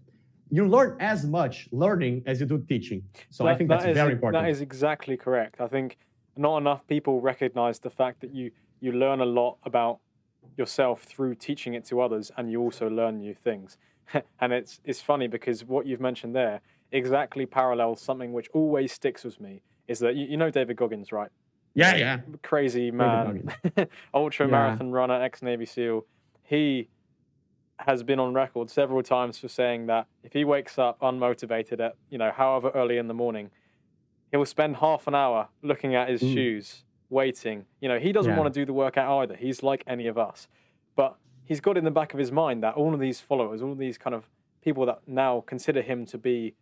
you learn as much learning as you do teaching. So that, i think that's that very important. that is exactly correct. I think not enough people recognize the fact that you you learn a lot about yourself through teaching it to others and you also learn new things. And it's it's funny because what you've mentioned there exactly parallels something which always sticks with me is that you, you know david goggins right? Yeah, yeah. Crazy man, ultra yeah. marathon runner, ex Navy SEAL. He has been on record several times for saying that if he wakes up unmotivated at you know however early in the morning, he'll spend half an hour looking at his Mm. shoes, waiting. You know, he doesn't Yeah. want to do the workout either. He's like any of us. But he's got in the back of his mind that all of these followers, all of these kind of people that now consider him to be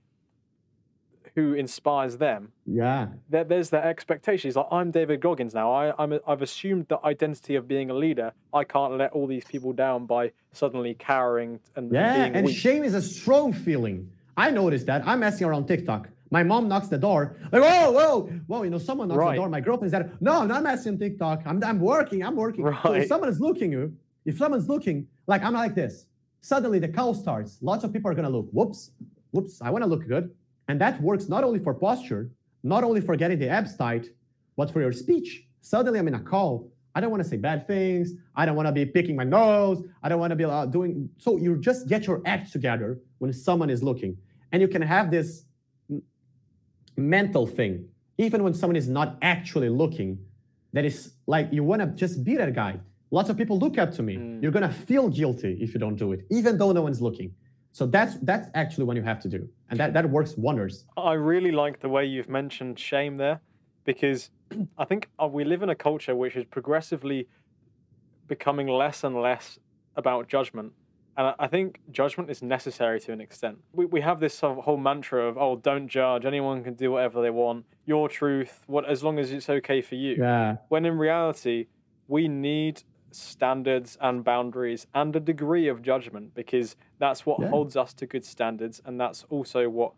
who inspires them, Yeah. there, there's that expectation. He's like, I'm David Goggins now. I, I'm a, I've assumed the identity of being a leader. I can't let all these people down by suddenly cowering and Yeah, and weak. shame is a strong feeling. I noticed that. I'm messing around TikTok. My mom knocks the door. Like, whoa, whoa, whoa, you know, someone knocks Right. the door. My girlfriend said, No, I'm not messing on TikTok. I'm, I'm working. I'm working. So Right. if someone is looking you, if someone's looking, like I'm like this, suddenly the call starts. Lots of people are gonna look, whoops, whoops, I wanna look good. And that works not only for posture, not only for getting the abs tight, but for your speech. Suddenly I'm in a call. I don't want to say bad things. I don't want to be picking my nose. I don't want to be uh, doing. So you just get your act together when someone is looking, and you can have this mental thing, even when someone is not actually looking. That is like you want to just be that guy. Lots of people look up to me. Mm. You're gonna feel guilty if you don't do it, even though no one's looking. So that's that's actually what you have to do, and that that works wonders. I really like the way you've mentioned shame there, because I think uh, we live in a culture which is progressively becoming less and less about judgment. And I- I think judgment is necessary to an extent. We, we have this whole mantra of, oh, don't judge. Anyone can do whatever they want. Your truth, what as long as it's okay for you. Yeah, When in reality, we need standards and boundaries and a degree of judgment because that's what Yeah. holds us to good standards. And that's also what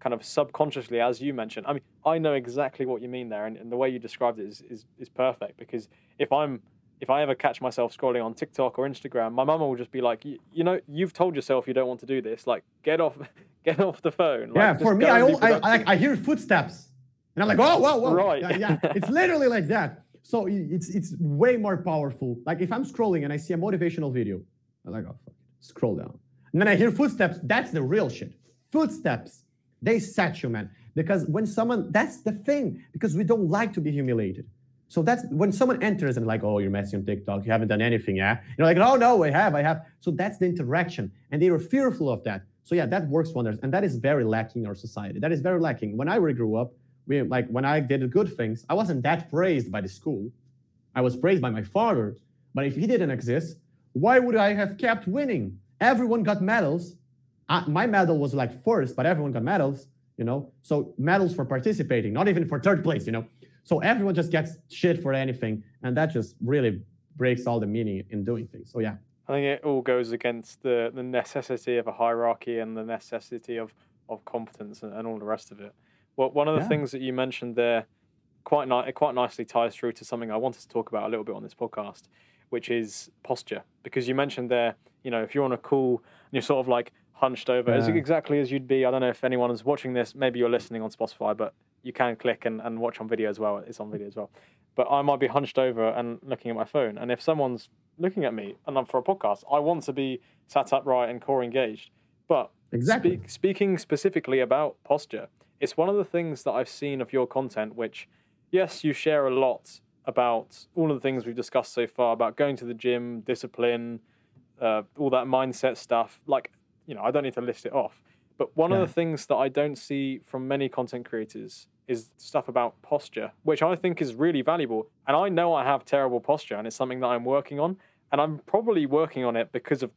kind of subconsciously, as you mentioned, I mean, I know exactly what you mean there. And, and the way you described it is, is, is perfect because if I'm, if I ever catch myself scrolling on TikTok or Instagram, my mama will just be like, "You- "You know, you've told yourself you don't want to do this. Like, get off, get off the phone." Yeah. For me, I, and be al- I, I. I hear footsteps, and I'm like, whoa, whoa, whoa. Right. Yeah, yeah. it's literally like that. So it's it's way more powerful. Like if I'm scrolling and I see a motivational video, I'm like, oh fuck, scroll down, and then I hear footsteps. That's the real shit. Footsteps, they set you, man. Because when someone, that's the thing. Because we don't like to be humiliated. So that's when someone enters and like, oh, you're messing on TikTok, you haven't done anything, yeah? You're like, oh no, I have, I have. So that's the interaction, and they are fearful of that. So yeah, that works wonders, and that is very lacking in our society. That is very lacking. When I grew up, like when I did good things, I wasn't that praised by the school. I was praised by my father, but if he didn't exist, why would I have kept winning? Everyone got medals. Uh, my medal was like first, but everyone got medals, you know? So medals for participating, not even for third place, you know? So everyone just gets shit for anything. And that just really breaks all the meaning in doing things. So yeah. I think it all goes against the, the necessity of a hierarchy and the necessity of, of competence and, and all the rest of it. Well, one of the Yeah. things that you mentioned there quite ni- it quite nicely ties through to something I wanted to talk about a little bit on this podcast, which is posture. Because you mentioned there, you know, if you're on a call and you're sort of like hunched over, as exactly as you'd be. I don't know if anyone is watching this. Maybe you're listening on Spotify, but you can click and, and watch on video as well. It's on video as well. But I might be hunched over and looking at my phone. And if someone's looking at me and I'm for a podcast, I want to be sat upright and core engaged. But Exactly. Speak, speaking specifically about posture, it's one of the things that I've seen of your content, which, yes, you share a lot about all of the things we've discussed so far about going to the gym, discipline, uh, all that mindset stuff. Like, you know, I don't need to list it off. But one Yeah. of the things that I don't see from many content creators is stuff about posture, which I think is really valuable. And I know I have terrible posture, and it's something that I'm working on. And I'm probably working on it because of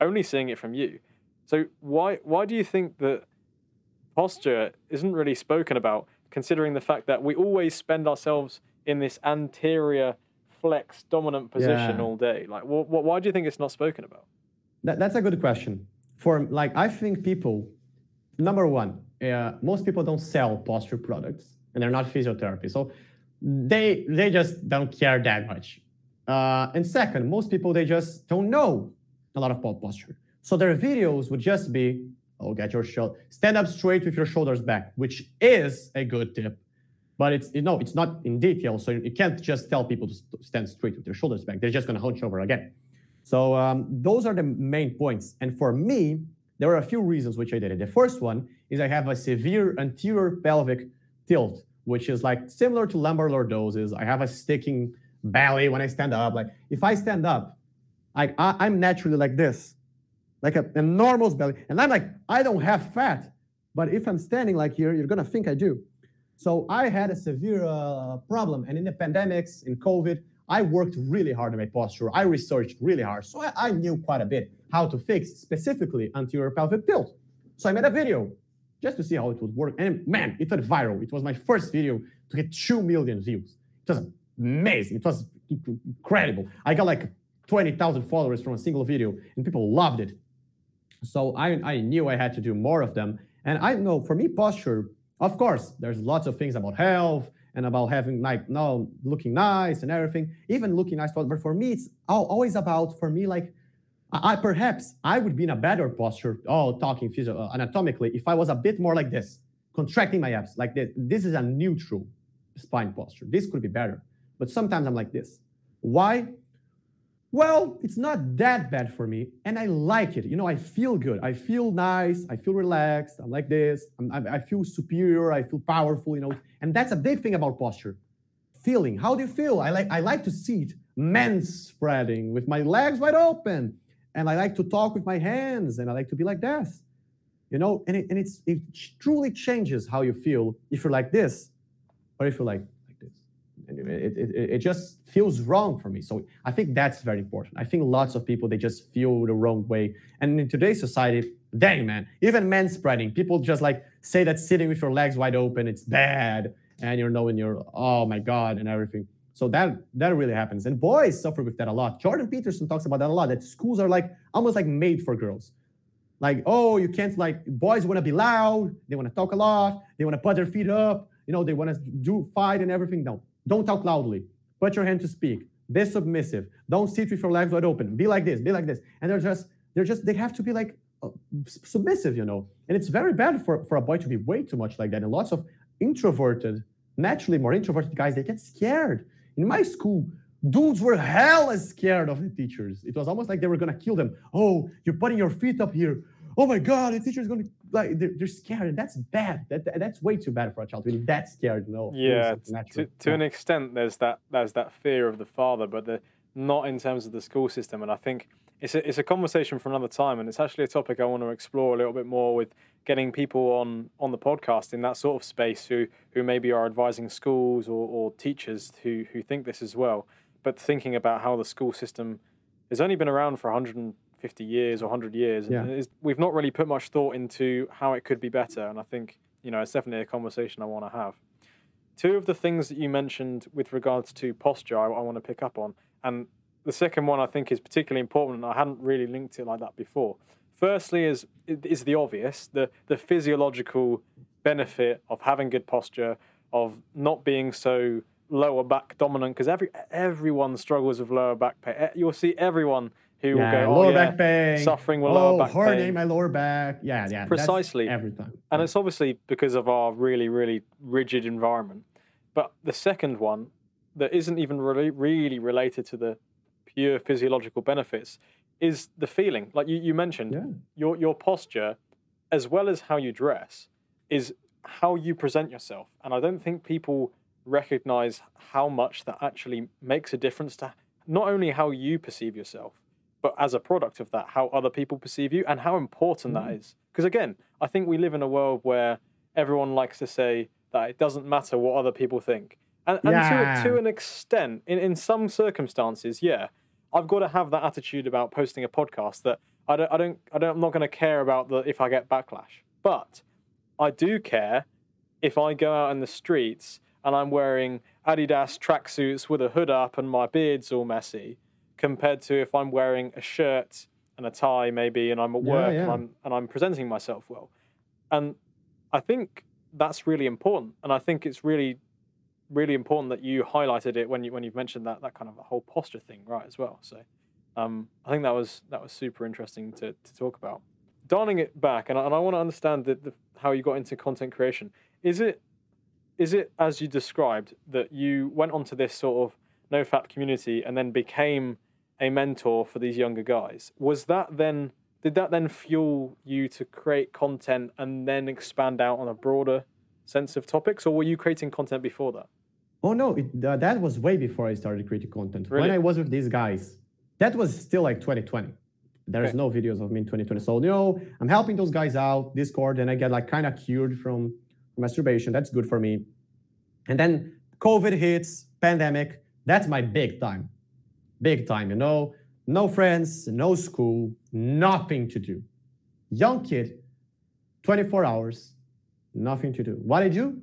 only seeing it from you. So why why do you think that posture isn't really spoken about, considering the fact that we always spend ourselves in this anterior flex dominant position Yeah. all day? Like, wh- wh- why do you think it's not spoken about? That, that's a good question. For like, I think people, number one, uh, most people don't sell posture products, and they're not physiotherapy, so they they just don't care that much. Uh, and second, most people they just don't know a lot of po- posture, so their videos would just be, "Oh, get your shoulder, stand up straight with your shoulders back," which is a good tip, but it's you know it's not in detail, so you can't just tell people to stand straight with their shoulders back. They're just gonna hunch over again. So um, those are the main points. And for me, there are a few reasons which I did it. The first one is I have a severe anterior pelvic tilt, which is like similar to lumbar lordosis. I have a sticking belly when I stand up. Like if I stand up, I, I I'm naturally like this, like a enormous belly, and I'm like I don't have fat, but if I'm standing like here, you're gonna think I do. So I had a severe uh, problem. And in the pandemics, in COVID, I worked really hard on my posture. I researched really hard. So I, I knew quite a bit how to fix specifically anterior pelvic tilt. So I made a video just to see how it would work. And man, it went viral. It was my first video to get 2 million views. It was amazing. It was incredible. I got like 20,000 followers from a single video and people loved it. So I, I knew I had to do more of them. And I know for me, posture, of course, there's lots of things about health and about having like no looking nice and everything, even looking nice. But for me, it's always about for me like I perhaps I would be in a better posture, oh, talking physio- uh, anatomically, if I was a bit more like this, contracting my abs like this. This is a neutral spine posture. This could be better, but sometimes I'm like this. Why? Well, it's not that bad for me, and I like it. You know, I feel good. I feel nice. I feel relaxed. I'm like this. I'm, I feel superior. I feel powerful. You know, and that's a big thing about posture. Feeling. How do you feel? I like. I like to sit, men spreading with my legs wide open, and I like to talk with my hands, and I like to be like this. You know, and it, and it's it truly changes how you feel if you're like this, or if you're like it, it, it, just feels wrong for me. So I think that's very important. I think lots of people they just feel the wrong way. And in today's society, dang man, even men spreading, people just like say that sitting with your legs wide open, it's bad, and you're knowing you're oh my god and everything. So that that really happens. And boys suffer with that a lot. Jordan Peterson talks about that a lot. That schools are like almost like made for girls. Like, oh, you can't like boys want to be loud, they want to talk a lot, they want to put their feet up, you know, they want to do fight and everything. No, don't talk loudly. Put your hand to speak. Be submissive. Don't sit with your legs wide open. Be like this. Be like this. And they're just, they're just, they have to be like uh, submissive, you know. And it's very bad for, for a boy to be way too much like that. And lots of introverted, naturally more introverted guys, they get scared. In my school, dudes were hella scared of the teachers. It was almost like they were gonna kill them. Oh, you're putting your feet up here. Oh my God, the teacher's gonna like they're, they're scared. That's bad. That, that's way too bad for a child to be that scared. No. Yeah. To, to an extent, there's that there's that fear of the father, but the, not in terms of the school system. And I think it's a, it's a conversation for another time, and it's actually a topic I want to explore a little bit more with getting people on on the podcast in that sort of space who who maybe are advising schools or, or teachers who who think this as well, but thinking about how the school system has only been around for 100 50 years or 100 years. Yeah. we've not really put much thought into how it could be better. And I think, you know, it's definitely a conversation I want to have. Two of the things that you mentioned with regards to posture, I, I want to pick up on. And the second one I think is particularly important, and I hadn't really linked it like that before. Firstly, is is the obvious, the the physiological benefit of having good posture, of not being so lower back dominant, because every everyone struggles with lower back pain. You'll see everyone who yeah, will go, oh, lower yeah, back pain, suffering with oh, lower back hurting pain. my lower back. Yeah, yeah, precisely every time. And it's obviously because of our really, really rigid environment. But the second one that isn't even really, really related to the pure physiological benefits is the feeling. Like you, you mentioned, yeah. your your posture, as well as how you dress, is how you present yourself. And I don't think people recognize how much that actually makes a difference to not only how you perceive yourself, but as a product of that, how other people perceive you and how important mm. that is. Because again, I think we live in a world where everyone likes to say that it doesn't matter what other people think. And, and yeah. to, to an extent, in, in some circumstances, yeah, I've got to have that attitude about posting a podcast that I don't, I don't, I don't I'm not going to care about the if I get backlash. But I do care if I go out in the streets and I'm wearing Adidas tracksuits with a hood up and my beard's all messy compared to if I'm wearing a shirt and a tie maybe and I'm at work yeah, yeah. and I'm and I'm presenting myself well. And I think that's really important. And I think it's really really important that you highlighted it when you when you've mentioned that that kind of a whole posture thing right as well. So um, I think that was that was super interesting to, to talk about. Dialing it back, and I, and I want to understand the, the, how you got into content creation. Is it is it as you described that you went onto this sort of no nofap community and then became a mentor for these younger guys. Was that then did that then fuel you to create content and then expand out on a broader sense of topics, or were you creating content before that? Oh no, it, uh, that was way before I started creating content. Really? When I was with these guys, that was still like 2020. There's okay. no videos of me in 2020. So you know, I'm helping those guys out, Discord, and I get like kind of cured from masturbation. That's good for me. And then COVID hits, pandemic. That's my big time. Big time, you know? No friends, no school, nothing to do. Young kid, 24 hours, nothing to do. What I do?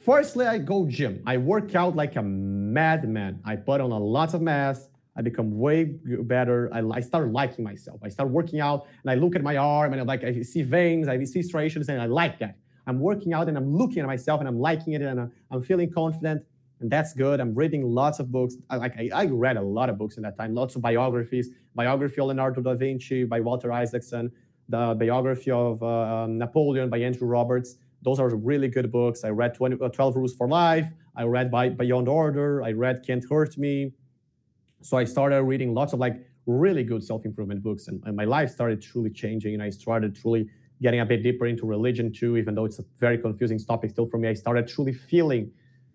Firstly, I go gym. I work out like a madman. I put on a lot of mass. I become way better. I, I start liking myself. I start working out and I look at my arm and I'm like, I see veins, I see striations, and I like that. I'm working out and I'm looking at myself and I'm liking it and I'm, I'm feeling confident and that's good. I'm reading lots of books. I, like I, I, read a lot of books in that time, lots of biographies. Biography of Leonardo da Vinci by Walter Isaacson, the biography of uh, Napoleon by Andrew Roberts. Those are really good books. I read 20, uh, 12 Rules for Life. I read by Beyond Order. I read Can't Hurt Me. So I started reading lots of like really good self-improvement books and, and my life started truly changing and I started truly getting a bit deeper into religion too, even though it's a very confusing topic still for me. I started truly feeling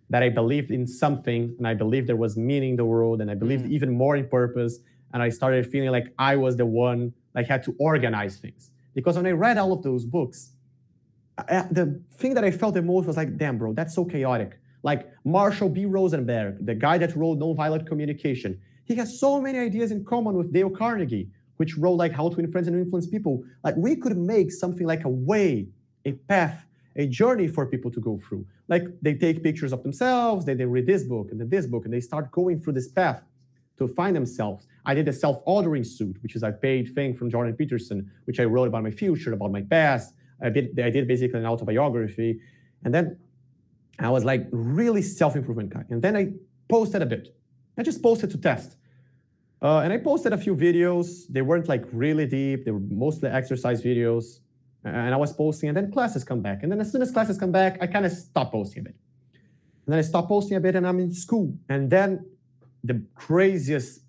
that I believed in something and I believed there was meaning in the world and I believed mm. even more in purpose. And I started feeling like I was the one that had to organize things. Because when I read all of those books, I, the thing that I felt the most was like, damn, bro, that's so chaotic. Like Marshall B. Rosenberg, the guy that wrote Nonviolent Communication, he has so many ideas in common with Dale Carnegie, which wrote like How to Influence and Influence People. Like we could make something like a way, a path, a journey for people to go through. Like they take pictures of themselves, they, they read this book and then this book, and they start going through this path to find themselves. I did a Self-Authoring Suite, which is a paid thing from Jordan Peterson, which I wrote about my future, about my past. I did, I did basically an autobiography. And then I was like really self-improvement guy. And then I posted a bit. I just posted to test. Uh, and I posted a few videos. They weren't like really deep. They were mostly exercise videos. And I was posting, and then classes come back. And then as soon as classes come back, I kind of stop posting a bit. And then I stop posting a bit, and I'm in school. And then the craziest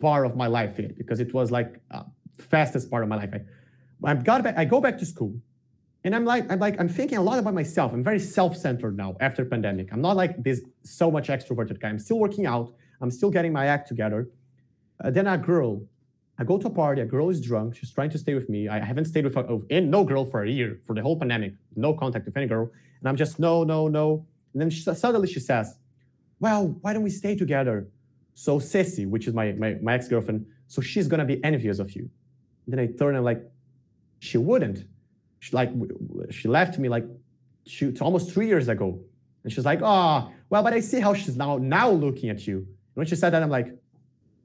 part of my life hit because it was like uh, fastest part of my life. I, I got back, I go back to school, and I'm like, I'm like, I'm thinking a lot about myself. I'm very self-centered now after pandemic. I'm not like this so much extroverted guy. I'm still working out. I'm still getting my act together. Uh, then a girl, I go to a party. A girl is drunk. She's trying to stay with me. I haven't stayed with her, in no girl for a year for the whole pandemic. No contact with any girl. And I'm just no, no, no. And then she, suddenly she says, "Well, why don't we stay together?" So Ceci, which is my my, my ex girlfriend, so she's gonna be envious of you. And then I turn and like, she wouldn't. She like she left me like she, almost three years ago, and she's like, "Oh, well, but I see how she's now now looking at you." And when she said that, I'm like,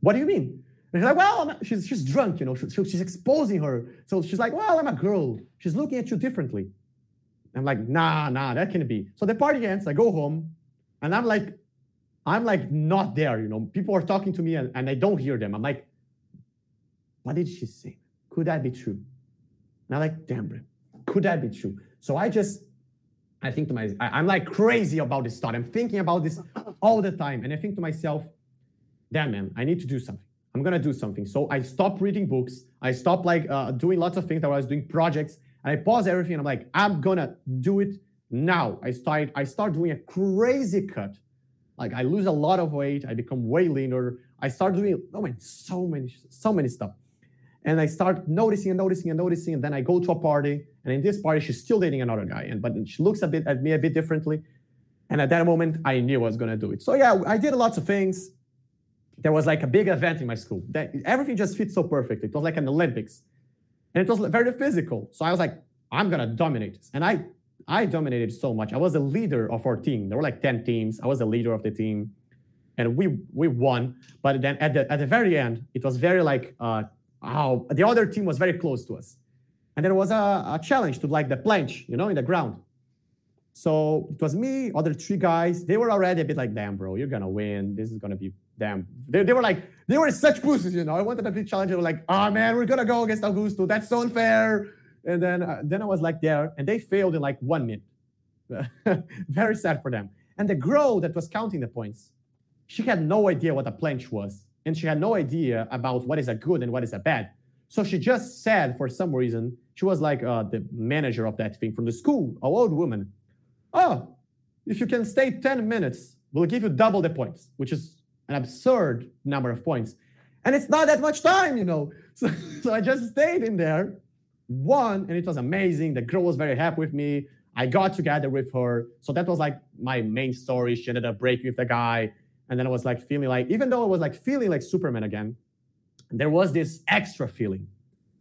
what do you mean? And she's like, well, she's, she's drunk, you know, she, she's exposing her. So she's like, well, I'm a girl. She's looking at you differently. I'm like, nah, nah, that can't be. So the party ends, I go home, and I'm like, I'm like not there, you know. People are talking to me and, and I don't hear them. I'm like, what did she say? Could that be true? And I'm like, damn, could that be true? So I just, I think to myself, I'm like crazy about this thought. I'm thinking about this all the time. And I think to myself, damn man, I need to do something. I'm gonna do something. So I stopped reading books. I stopped like uh, doing lots of things that I was doing projects, and I paused everything. And I'm like, I'm gonna do it now. I start I start doing a crazy cut. Like I lose a lot of weight. I become way leaner. I start doing oh man, so many so many stuff. And I start noticing and noticing and noticing. And then I go to a party, and in this party, she's still dating another guy, and but she looks a bit at me a bit differently. And at that moment, I knew I was gonna do it. So yeah, I did lots of things there was like a big event in my school. That everything just fit so perfectly. It was like an Olympics, and it was very physical. So I was like, I'm gonna dominate and I I dominated so much. I was the leader of our team. There were like ten teams. I was the leader of the team, and we we won. But then at the at the very end, it was very like uh, the other team was very close to us, and there was a, a challenge to like the planche, you know, in the ground. So it was me, other three guys. They were already a bit like, damn, bro, you're gonna win. This is gonna be damn. They, they were like, they were such pussies, you know. I wanted a big challenge. They were like, oh man, we're gonna go against Augusto. That's so unfair. And then, uh, then I was like there, and they failed in like one minute. Very sad for them. And the girl that was counting the points, she had no idea what a planche was, and she had no idea about what is a good and what is a bad. So she just said, for some reason, she was like uh, the manager of that thing from the school, an old woman. Oh, if you can stay 10 minutes, we'll give you double the points, which is an absurd number of points. And it's not that much time, you know. So, so I just stayed in there, won, and it was amazing. The girl was very happy with me. I got together with her. So that was like my main story. She ended up breaking with the guy. And then I was like feeling like, even though I was like feeling like Superman again, there was this extra feeling,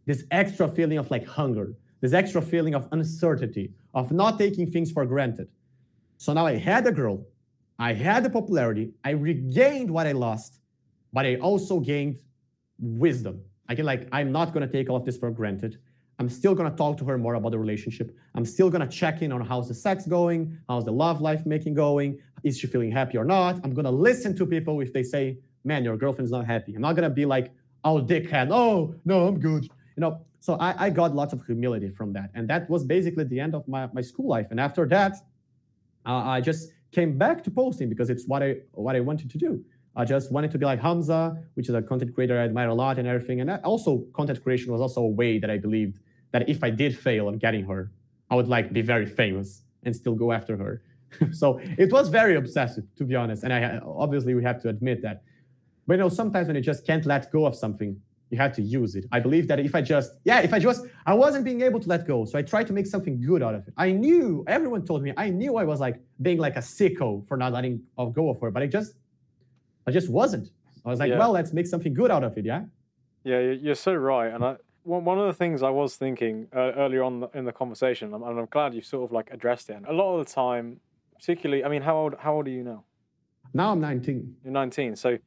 this extra feeling of like hunger, this extra feeling of uncertainty, of not taking things for granted. So now I had a girl, I had the popularity, I regained what I lost, but I also gained wisdom. I get like, I'm not gonna take all of this for granted. I'm still gonna talk to her more about the relationship. I'm still gonna check in on how's the sex going, how's the love life making going, is she feeling happy or not? I'm gonna listen to people if they say, man, your girlfriend's not happy. I'm not gonna be like, oh, dickhead, oh, no, I'm good. You know, so I, I got lots of humility from that. And that was basically the end of my, my school life. And after that, uh, I just came back to posting because it's what I what I wanted to do. I just wanted to be like Hamza, which is a content creator I admire a lot and everything. And also content creation was also a way that I believed that if I did fail on getting her, I would like be very famous and still go after her. so it was very obsessive, to be honest. And I obviously we have to admit that. But you know, sometimes when you just can't let go of something, you have to use it. I believe that if I just, yeah, if I just, I wasn't being able to let go. So I tried to make something good out of it. I knew, everyone told me, I knew I was like being like a sicko for not letting go of her, but I just, I just wasn't. I was like, yeah. well, let's make something good out of it. Yeah. Yeah, you're so right. And I, one of the things I was thinking uh, earlier on in the conversation, and I'm glad you sort of like addressed it. And a lot of the time, particularly, I mean, how old how old are you now? Now I'm 19. You're 19. So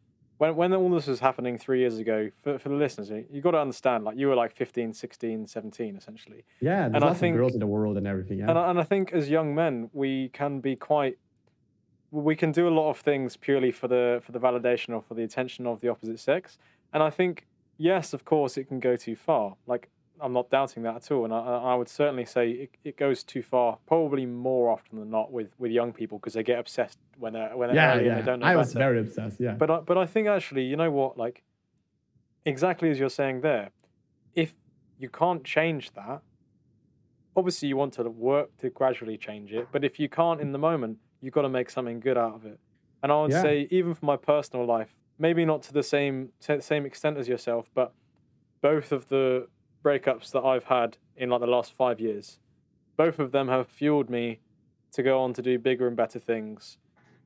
when when all this was happening three years ago, for, for the listeners, you got to understand, like you were like 15, 16, 17, essentially. Yeah, there's and lots I think, of girls in the world and everything. Yeah. And I, and I think as young men, we can be quite. We can do a lot of things purely for the for the validation or for the attention of the opposite sex, and I think yes, of course, it can go too far. Like I'm not doubting that at all, and I, I would certainly say it, it goes too far. Probably more often than not with, with young people because they get obsessed when they're when they're yeah, early yeah. and they don't know. I was very obsessed, yeah. But I, but I think actually, you know what? Like exactly as you're saying there, if you can't change that, obviously you want to work to gradually change it. But if you can't in the moment, you've got to make something good out of it. And I would yeah. say even for my personal life, maybe not to the same same extent as yourself, but both of the breakups that I've had in like the last five years, both of them have fueled me to go on to do bigger and better things.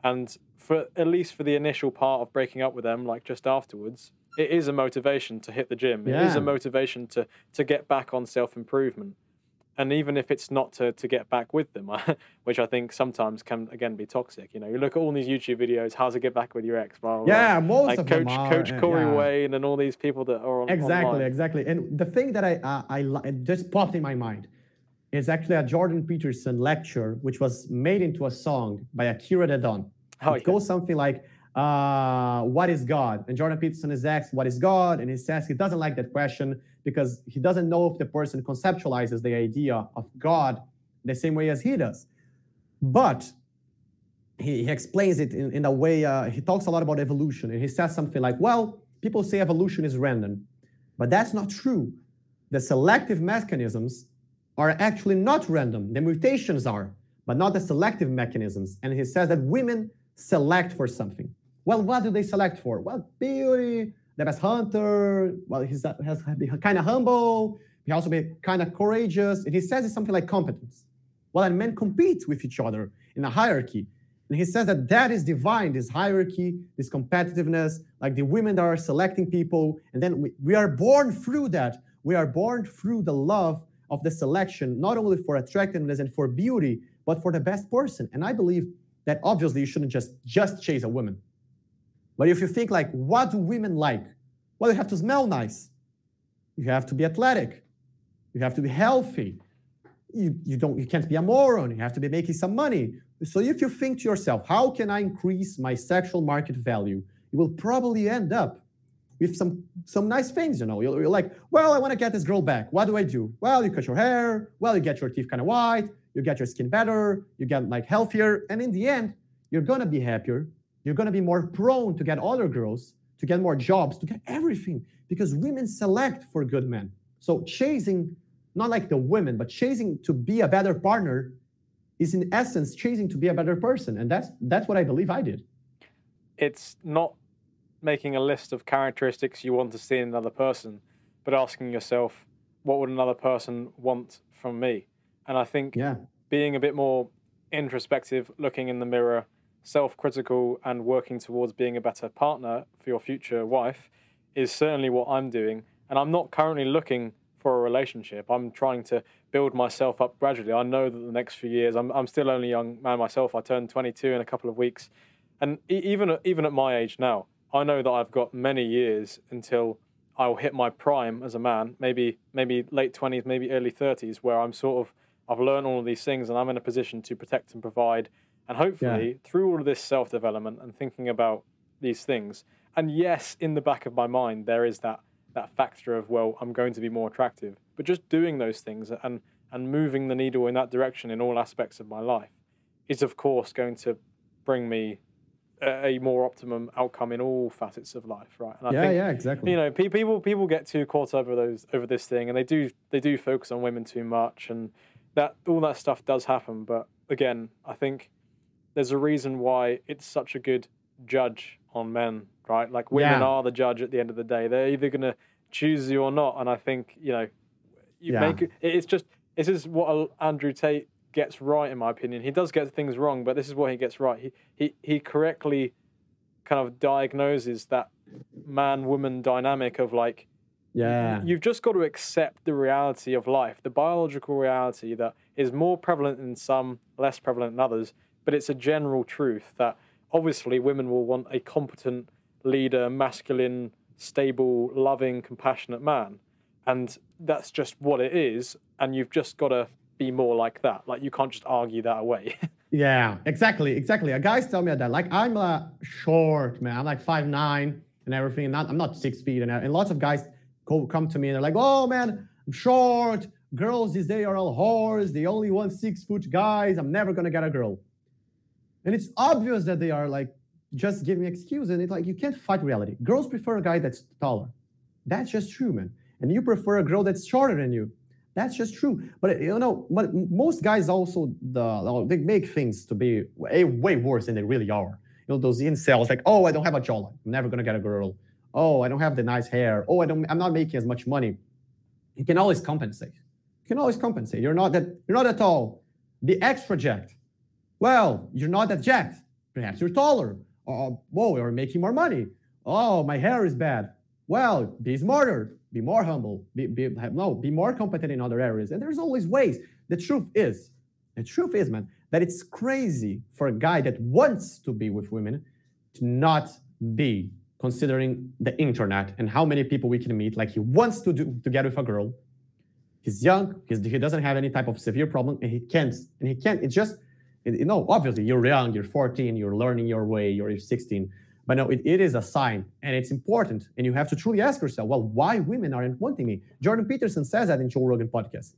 And for at least for the initial part of breaking up with them, like just afterwards, it is a motivation to hit the gym. Yeah. It is a motivation to to get back on self improvement and even if it's not to, to get back with them, which I think sometimes can again be toxic. You know, you look at all these YouTube videos, how to get back with your ex, blah, blah, yeah, most like of Coach them are, Coach Corey yeah. Wayne and all these people that are on exactly, online. exactly. And the thing that I uh, I just popped in my mind is actually a Jordan Peterson lecture, which was made into a song by Akira the Don. Oh, it yeah. goes something like. Uh, what is God? And Jordan Peterson is asked, What is God? And he says he doesn't like that question because he doesn't know if the person conceptualizes the idea of God the same way as he does. But he, he explains it in, in a way, uh, he talks a lot about evolution, and he says something like, well, people say evolution is random, but that's not true. The selective mechanisms are actually not random. The mutations are, but not the selective mechanisms. And he says that women select for something. Well, what do they select for? Well, beauty, the best hunter. Well, he's has be kind of humble. He also be kind of courageous. And he says it's something like competence. Well, and men compete with each other in a hierarchy. And he says that that is divine, this hierarchy, this competitiveness, like the women that are selecting people. And then we, we are born through that. We are born through the love of the selection, not only for attractiveness and for beauty, but for the best person. And I believe that obviously you shouldn't just just chase a woman. But if you think like, what do women like? Well, you have to smell nice. You have to be athletic. You have to be healthy. You, you don't you can't be a moron. You have to be making some money. So if you think to yourself, how can I increase my sexual market value? You will probably end up with some some nice things, you know. You're, you're like, well, I want to get this girl back. What do I do? Well, you cut your hair. Well, you get your teeth kind of white. You get your skin better. You get like healthier. And in the end, you're gonna be happier you're going to be more prone to get other girls, to get more jobs, to get everything because women select for good men. So chasing, not like the women, but chasing to be a better partner is in essence chasing to be a better person. And that's that's what I believe I did. It's not making a list of characteristics you want to see in another person, but asking yourself, what would another person want from me? And I think yeah. being a bit more introspective, looking in the mirror, self critical, and working towards being a better partner for your future wife is certainly what I'm doing. And I'm not currently looking for a relationship. I'm trying to build myself up gradually. I know that the next few years, I'm, I'm still only a young man myself. I turn 22 in a couple of weeks. And even, even at my age now, I know that I've got many years until I'll hit my prime as a man, maybe maybe late 20s, maybe early 30s, where I'm sort of I've learned all of these things and I'm in a position to protect and provide. And hopefully, yeah. through all of this self development and thinking about these things, and yes, in the back of my mind, there is that that factor of well, I'm going to be more attractive. But just doing those things and and moving the needle in that direction in all aspects of my life is, of course, going to bring me a, more optimum outcome in all facets of life, right? And I yeah, think, yeah, exactly. You know, people people get too caught up over those over this thing, and they do they do focus on women too much, and that all that stuff does happen. But again, I think there's a reason why it's such a good judge on men, right? Like women yeah. are the judge at the end of the day. They're either gonna choose you or not, and I think you know, you yeah. make it's just this is what Andrew Tate gets right, in my opinion. He does get things wrong, but this is what he gets right. He he he correctly kind of diagnoses that man woman dynamic of like yeah you've just got to accept the reality of life the biological reality that is more prevalent in some less prevalent in others but it's a general truth that obviously women will want a competent leader masculine stable loving compassionate man and that's just what it is and you've just got to be more like that. Like you can't just argue that away. yeah, exactly, exactly. A guys tell me that. Like I'm a short, man. I'm like five nine and everything. Not, I'm not six feet, and, uh, and lots of guys go, come to me and they're like, "Oh man, I'm short. Girls these days are all whores. They only want six foot guys. I'm never gonna get a girl." And it's obvious that they are like just giving excuse, and it's like you can't fight reality. Girls prefer a guy that's taller. That's just true, man. And you prefer a girl that's shorter than you. That's just true. But you know, but most guys also the oh, they make things to be way, way worse than they really are. You know, those incels like, oh, I don't have a jawline. I'm never gonna get a girl. Oh, I don't have the nice hair. Oh, I don't. I'm not making as much money. You can always compensate. You can always compensate. You're not that. You're not at all. Be extra jacked. Well, you're not that jacked. Perhaps you're taller. Oh, whoa, you're making more money. Oh, my hair is bad. Well, be smarter be more humble, be, be, no, be more competent in other areas. And there's always ways. The truth is, the truth is, man, that it's crazy for a guy that wants to be with women to not be considering the internet and how many people we can meet. Like he wants to do to get with a girl. He's young. He's, he doesn't have any type of severe problem, and he can't. And he can't. It's just, you know, obviously you're young. You're 14. You're learning your way. You're 16. But no, it, it is a sign and it's important. And you have to truly ask yourself, well, why women aren't wanting me? Jordan Peterson says that in Joe Rogan podcast.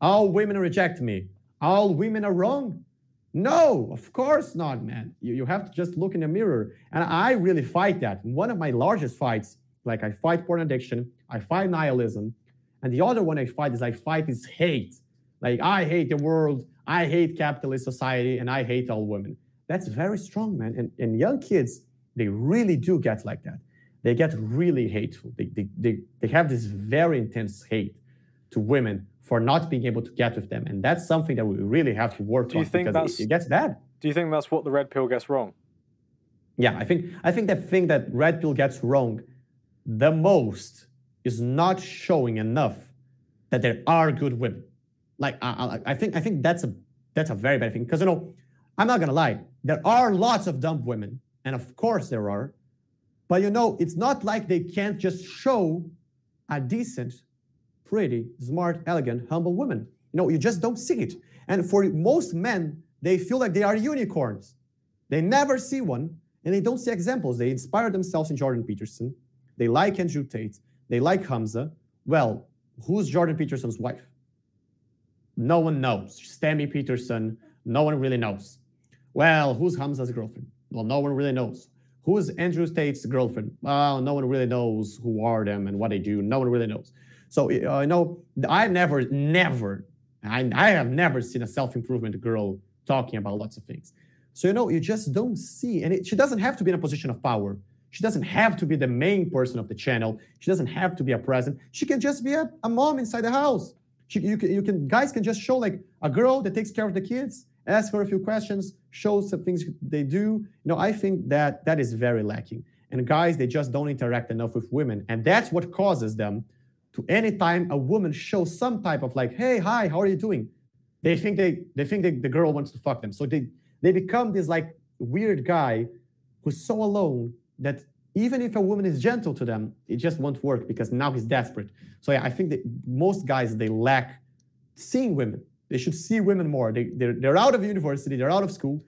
All women reject me. All women are wrong. No, of course not, man. You, you have to just look in the mirror. And I really fight that. One of my largest fights, like I fight porn addiction, I fight nihilism. And the other one I fight is I fight is hate. Like I hate the world, I hate capitalist society, and I hate all women. That's very strong, man. And, and young kids, they really do get like that. They get really hateful. They, they, they, they have this very intense hate to women for not being able to get with them. And that's something that we really have to work do you on think because it, it gets bad. Do you think that's what the red pill gets wrong? Yeah, I think I think the thing that red pill gets wrong the most is not showing enough that there are good women. Like I, I, think I think that's a that's a very bad thing because you know I'm not gonna lie, there are lots of dumb women and of course there are. But you know, it's not like they can't just show a decent, pretty, smart, elegant, humble woman. You know, you just don't see it. And for most men, they feel like they are unicorns. They never see one and they don't see examples. They inspire themselves in Jordan Peterson. They like Andrew Tate. They like Hamza. Well, who's Jordan Peterson's wife? No one knows. Tammy Peterson, no one really knows. Well, who's Hamza's girlfriend? Well, no one really knows. Who is Andrew Tate's girlfriend? Well, no one really knows who are them and what they do. No one really knows. So, uh, you know, I've never, never, I, I have never seen a self improvement girl talking about lots of things. So, you know, you just don't see, and it, she doesn't have to be in a position of power. She doesn't have to be the main person of the channel. She doesn't have to be a president. She can just be a, a mom inside the house. You can, you can guys can just show like a girl that takes care of the kids, ask her a few questions, show some things they do. You know, I think that that is very lacking. And guys, they just don't interact enough with women, and that's what causes them to anytime a woman shows some type of like, hey, hi, how are you doing? They think they they think they, the girl wants to fuck them, so they they become this like weird guy who's so alone that even if a woman is gentle to them, it just won't work because now he's desperate. So yeah, I think that most guys they lack seeing women. They should see women more. They they're, they're out of university, they're out of school,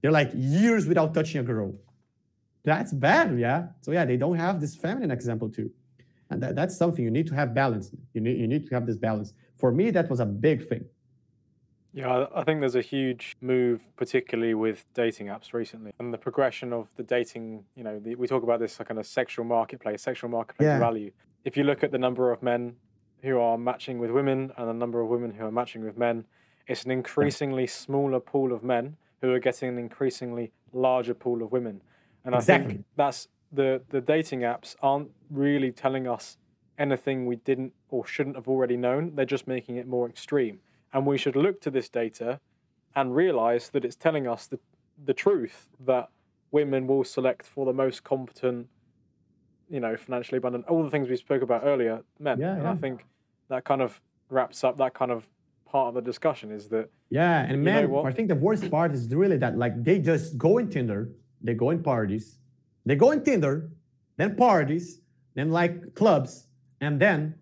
they're like years without touching a girl. That's bad, yeah. So yeah, they don't have this feminine example too, and that, that's something you need to have balance. You need you need to have this balance. For me, that was a big thing. Yeah, I think there's a huge move, particularly with dating apps recently, and the progression of the dating. You know, the, we talk about this kind of sexual marketplace, sexual marketplace yeah. value. If you look at the number of men who are matching with women and the number of women who are matching with men, it's an increasingly smaller pool of men who are getting an increasingly larger pool of women. And exactly. I think that's the the dating apps aren't really telling us anything we didn't or shouldn't have already known. They're just making it more extreme. And we should look to this data and realize that it's telling us the, the truth that women will select for the most competent, you know, financially abundant, all the things we spoke about earlier, men. Yeah, and yeah. I think that kind of wraps up that kind of part of the discussion is that. Yeah, and men, I think the worst part is really that like they just go in Tinder, they go in parties, they go in Tinder, then parties, then like clubs, and then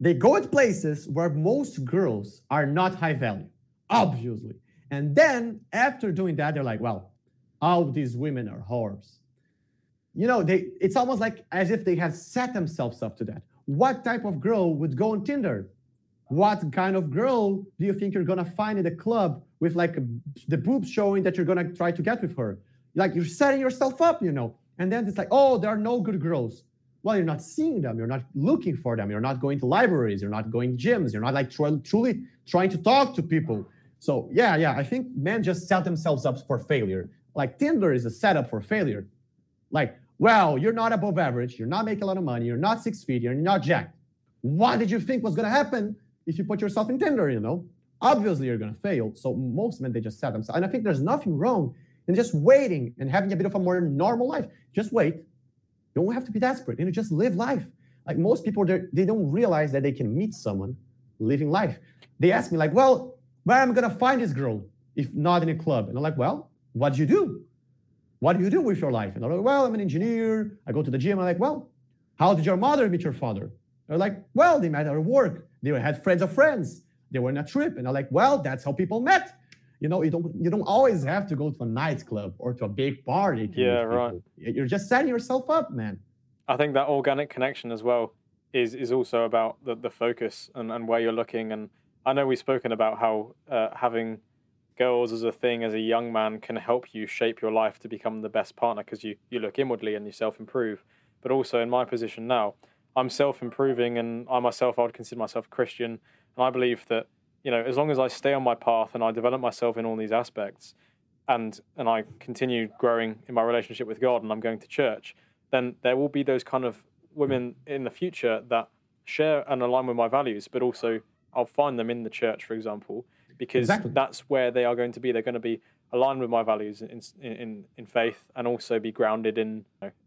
they go to places where most girls are not high value, obviously. And then after doing that, they're like, well, all these women are whores. You know, they it's almost like as if they have set themselves up to that. What type of girl would go on Tinder? What kind of girl do you think you're gonna find in the club with like the boobs showing that you're gonna try to get with her? Like you're setting yourself up, you know. And then it's like, oh, there are no good girls well you're not seeing them. You're not looking for them. You're not going to libraries. You're not going gyms. You're not like tr- truly trying to talk to people. So yeah yeah i think men just set themselves up for failure. Like tinder is a setup for failure. Like well you're not above average. You're not making a lot of money. You're not six feet. You're not jacked. What did you think was to happen if you put yourself in tinder you know? Obviously you're to fail. So most men they just set themselves and i think there's nothing wrong in just waiting and having a bit of a more normal life. Just wait you don't have to be desperate. You know, just live life. Like most people, they don't realize that they can meet someone living life. They ask me, like, well, where am I gonna find this girl if not in a club? And I'm like, well, what do you do? What do you do with your life? And I'm like, well, I'm an engineer. I go to the gym. I'm like, well, how did your mother meet your father? They're like, well, they met at work. They had friends of friends. They were on a trip. And I'm like, well, that's how people met you know, you don't you don't always have to go to a nightclub or to a big party. yeah, right. You're just setting yourself up, man. I think that organic connection as well is is also about the, the focus and, and where you're looking. And I know we've spoken about how uh, having girls as a thing as a young man can help you shape your life to become the best partner because you, you look inwardly and you self improve. But also in my position now, I'm self improving and I myself, I would consider myself Christian. And I believe that you know, as long as I stay on my path and I develop myself in all these aspects, and and I continue growing in my relationship with God, and I'm going to church, then there will be those kind of women in the future that share and align with my values, but also I'll find them in the church, for example, because exactly. that's where they are going to be. They're going to be aligned with my values in in in faith, and also be grounded in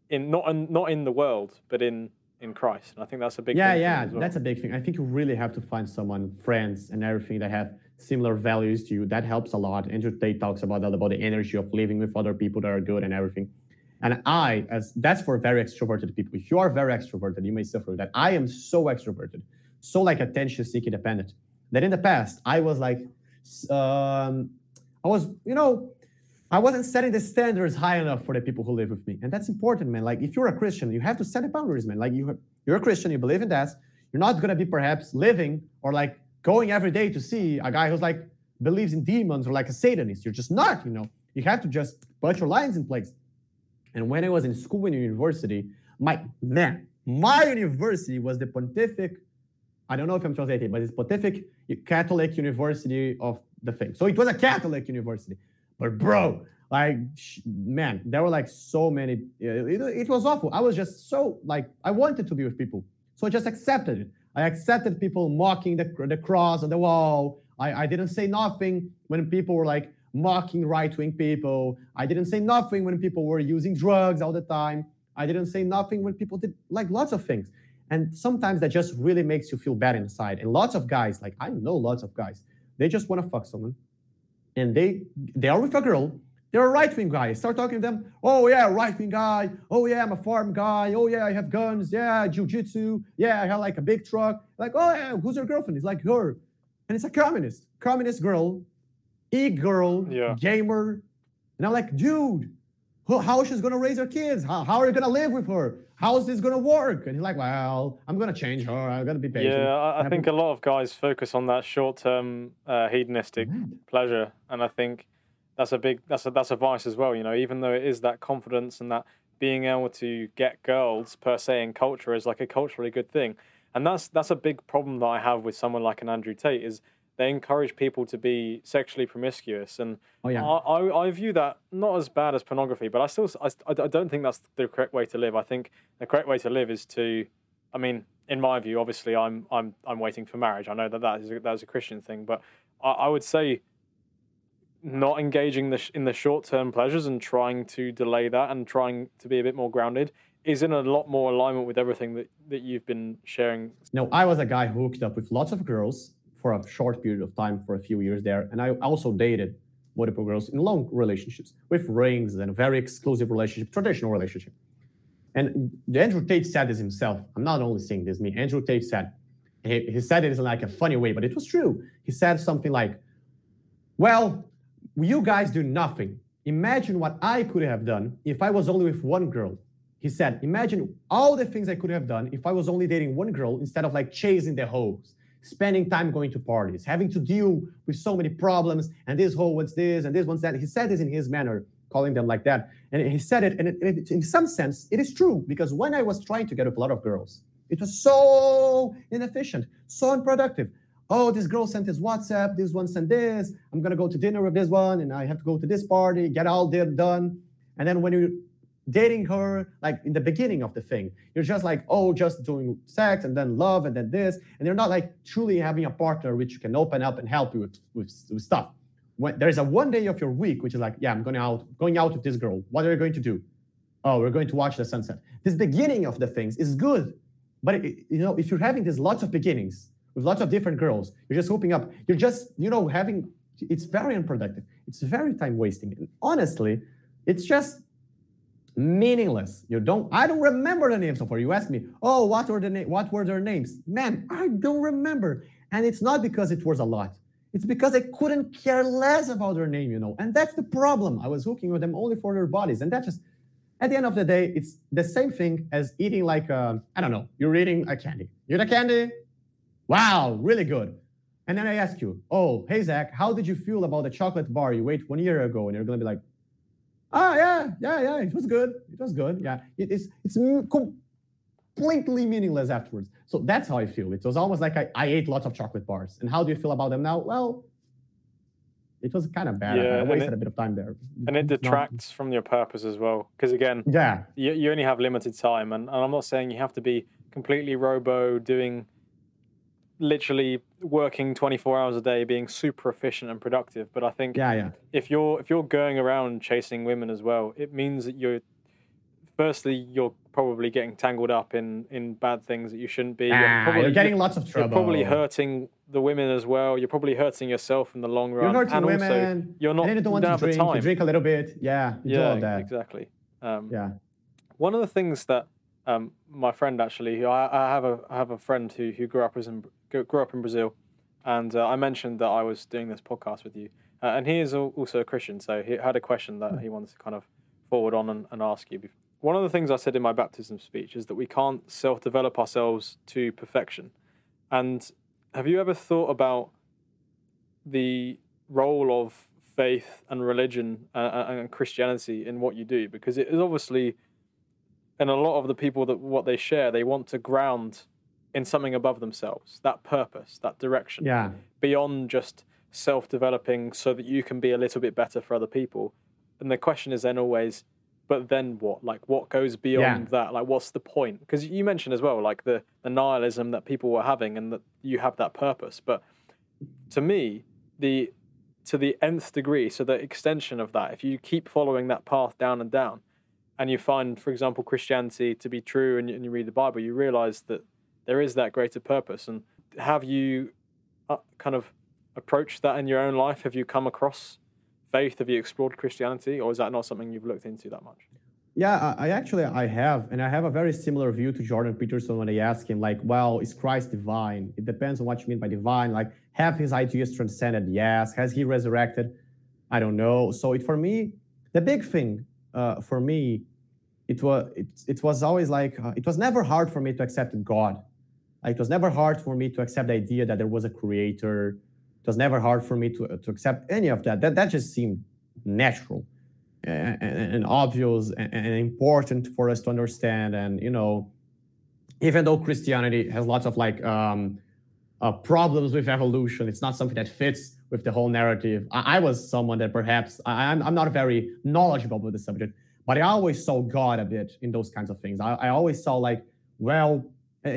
in not in, not in the world, but in in Christ. And I think that's a big yeah, yeah, well. that's a big thing. I think you really have to find someone, friends, and everything that have similar values to you. That helps a lot. Andrew Tate talks about that about the energy of living with other people that are good and everything. And I, as that's for very extroverted people. If you are very extroverted, you may suffer that. I am so extroverted, so like attention seeking dependent that in the past I was like, um, I was, you know, I wasn't setting the standards high enough for the people who live with me. And that's important, man. Like if you're a Christian, you have to set the boundaries, man. Like you you're a Christian, you believe in that. You're not gonna be perhaps living or like going every day to see a guy who's like believes in demons or like a Satanist. You're just not, you know. You have to just put your lines in place. And when I was in school in university, my man, my university was the Pontific, I don't know if I'm translating, but it's Pontific Catholic University of the thing. So it was a Catholic university. But bro, like man, there were like so many. Uh, it, it was awful. I was just so like I wanted to be with people, so I just accepted it. I accepted people mocking the, the cross on the wall. I, I didn't say nothing when people were like mocking right wing people. I didn't say nothing when people were using drugs all the time. I didn't say nothing when people did like lots of things. And sometimes that just really makes you feel bad inside. And lots of guys, like I know lots of guys, they just want to fuck someone. And they they are with a girl. They're a right-wing guy. Start talking to them. Oh yeah, right-wing guy. Oh yeah, I'm a farm guy. Oh yeah, I have guns. Yeah, jiu-jitsu. Yeah, I have like a big truck. Like, oh yeah, who's your girlfriend? It's like her. And it's a communist. Communist girl, e-girl, Yeah. gamer. And I'm like, dude, who- how she's gonna raise her kids? How, how are you gonna live with her? How is this gonna work? And he's like, well, I'm gonna change her. I'm gonna be patient. Yeah, I, I think a lot of guys focus on that short-term uh, hedonistic Mad. pleasure, and I think that's a big that's a that's a vice as well. You know, even though it is that confidence and that being able to get girls per se in culture is like a culturally good thing, and that's that's a big problem that I have with someone like an Andrew Tate is they encourage people to be sexually promiscuous and Oh yeah. I, I, I view that not as bad as pornography, but I still I, I don't think that's the correct way to live. I think the correct way to live is to, I mean, in my view, obviously I'm I'm I'm waiting for marriage. I know that that is a, that is a Christian thing, but I, I would say not engaging the sh- in the short term pleasures and trying to delay that and trying to be a bit more grounded is in a lot more alignment with everything that, that you've been sharing. No, I was a guy who hooked up with lots of girls for a short period of time, for a few years there, and I also dated multiple girls in long relationships with rings and a very exclusive relationship, traditional relationship. And Andrew Tate said this himself. I'm not only saying this, me. Andrew Tate said, he, he said it in like a funny way, but it was true. He said something like, "Well, you guys do nothing. Imagine what I could have done if I was only with one girl." He said, "Imagine all the things I could have done if I was only dating one girl instead of like chasing the hoes." Spending time going to parties, having to deal with so many problems, and this whole what's this and this one's that. He said this in his manner, calling them like that. And he said it, and it, it- in some sense, it is true because when I was trying to get with a lot of girls, it was so inefficient, so unproductive. Oh, this girl sent this WhatsApp, this one sent this. I'm gonna go to dinner with this one, and I have to go to this party, get all done. And then when you're dating her, like in the beginning of the thing, you're just like, oh, just doing sex and then love and then this. And you're not like truly having a partner which can open up and help you with, with, with stuff. When there's a one day of your week, which is like, yeah, I'm going out, going out with this girl. What are you going to do? Oh, we're going to watch the sunset. This beginning of the things is good. But it, you know, if you're having these lots of beginnings with lots of different girls, you're just hooking up, you're just, you know, having it's very unproductive. It's very time wasting. And honestly, it's just meaningless. You don't. I don't remember the names so far. You ask me, oh, what were the na- what were their names? Man, I don't remember. And it's not because it was a lot. It's because I couldn't care less about their name, you know. And that's the problem. I was hooking with them only for their bodies, and that just. At the end of the day, it's the same thing as eating like I I don't know. You're eating a candy. You're a candy. Wow, really good. And then I ask you, oh, hey Zach, how did you feel about the chocolate bar you ate one year ago? And you're gonna be like, Ah, yeah, yeah, yeah. It was good. It was good. Yeah, it, it's it's completely meaningless afterwards. So that's how I feel. It was almost like I, I ate lots of chocolate bars. And how do you feel about them now? Well, it was kind of bad. I- Yeah, I wasted it- a bit of time there. And it not- detracts from your purpose as well. Because again, Yeah, you, you only have limited time and, and i'm not saying you have to be completely robo doing literally working 24 hours a day being super efficient and productive. But i think yeah, yeah. if you're if you're going around chasing women as well it means that you're firstly you're probably getting tangled up in in bad things that you shouldn't be. Ah, probably, you're getting lots of trouble you're probably hurting the women as well. You're probably hurting yourself in the long run. You're hurting and also you're not and you don't want to don't drink. You drink a little bit. Yeah, you do yeah exactly. Um, Yeah. one of the things that um, my friend actually, who I, I have a I have a friend who who grew up as in grew up in Brazil, and uh, I mentioned that I was doing this podcast with you, uh, and he is also a Christian, so he had a question that he wanted to kind of forward on and, and ask you. One of the things I said in my baptism speech is that we can't self develop ourselves to perfection, and have you ever thought about the role of faith and religion uh, and Christianity in what you do? Because it is obviously and a lot of the people that what they share they want to ground in something above themselves that purpose that direction Yeah. beyond just self-developing so that you can be a little bit better for other people and the question is then always but then what? Like, what goes beyond yeah. that? Like, what's the point? Because you mentioned as well, like the the nihilism that people were having, and that you have that purpose. But to me, the to the nth degree, so the extension of that, if you keep following that path down and down, and you find, for example, Christianity to be true, and you, and you read the Bible, you realize that there is that greater purpose. And have you uh, kind of approached that in your own life? Have you come across faith? Have you explored Christianity, or is that not something you've looked into that much? Yeah, I actually I have, and I have a very similar view to Jordan Peterson when I ask him, like, well, is Christ divine? It depends on what you mean by divine. Like, have his ideas transcended? Yes. Has he resurrected? I don't know. So it for me, the big thing uh, for me, it was it, it was always like uh, it was never hard for me to accept God. It was never hard for me to accept the idea that there was a creator it was never hard for me to, to accept any of that. That, that just seemed natural and, and, and obvious and, and, important for us to understand. And, you know, even though Christianity has lots of like um, uh, problems with evolution, it's not something that fits with the whole narrative. I, I was someone that perhaps I, am I'm, I'm not very knowledgeable with the subject, but I always saw God a bit in those kinds of things. I, I always saw like, well,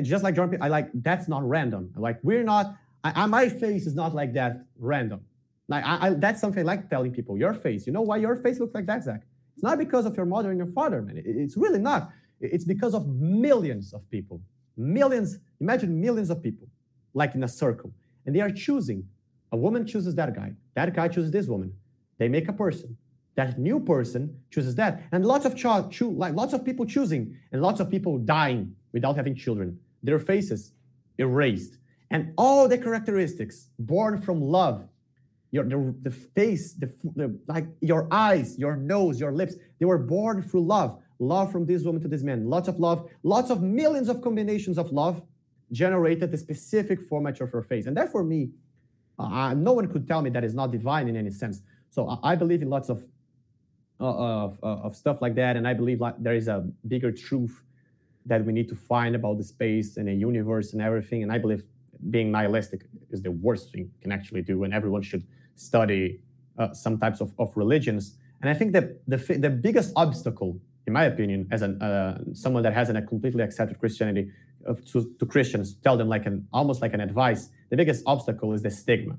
just like Jordan, I like that's not random. Like we're not I, I, my face is not like that random. Like I, that's something I like telling people. Your face, you know why your face looks like that, Zach? It's not because of your mother and your father, man. It, it's really not. It's because of millions of people. Millions. Imagine millions of people, like in a circle, and they are choosing. A woman chooses that guy. That guy chooses this woman. They make a person. That new person chooses that, and lots of cho- cho- like lots of people choosing, and lots of people dying without having children. Their faces erased. And all the characteristics born from love your the, the face the, the, like your eyes your nose your lips they were born through love. Love from this woman to this man. Lots of love. Lots of millions of combinations of love generated the specific format of her face. And that for me uh, no one could tell me that is not divine in any sense. So i, I believe in lots of uh, of, uh, of stuff like that. And i believe like there is a bigger truth that we need to find about the space and the universe and everything and i believe being nihilistic is the worst thing you can actually do, and everyone should study uh, some types of, of religions. And I think that the, the biggest obstacle, in my opinion, as an, uh, someone that hasn't completely accepted Christianity, uh, to, to Christians, tell them like an almost like an advice. The biggest obstacle is the stigma.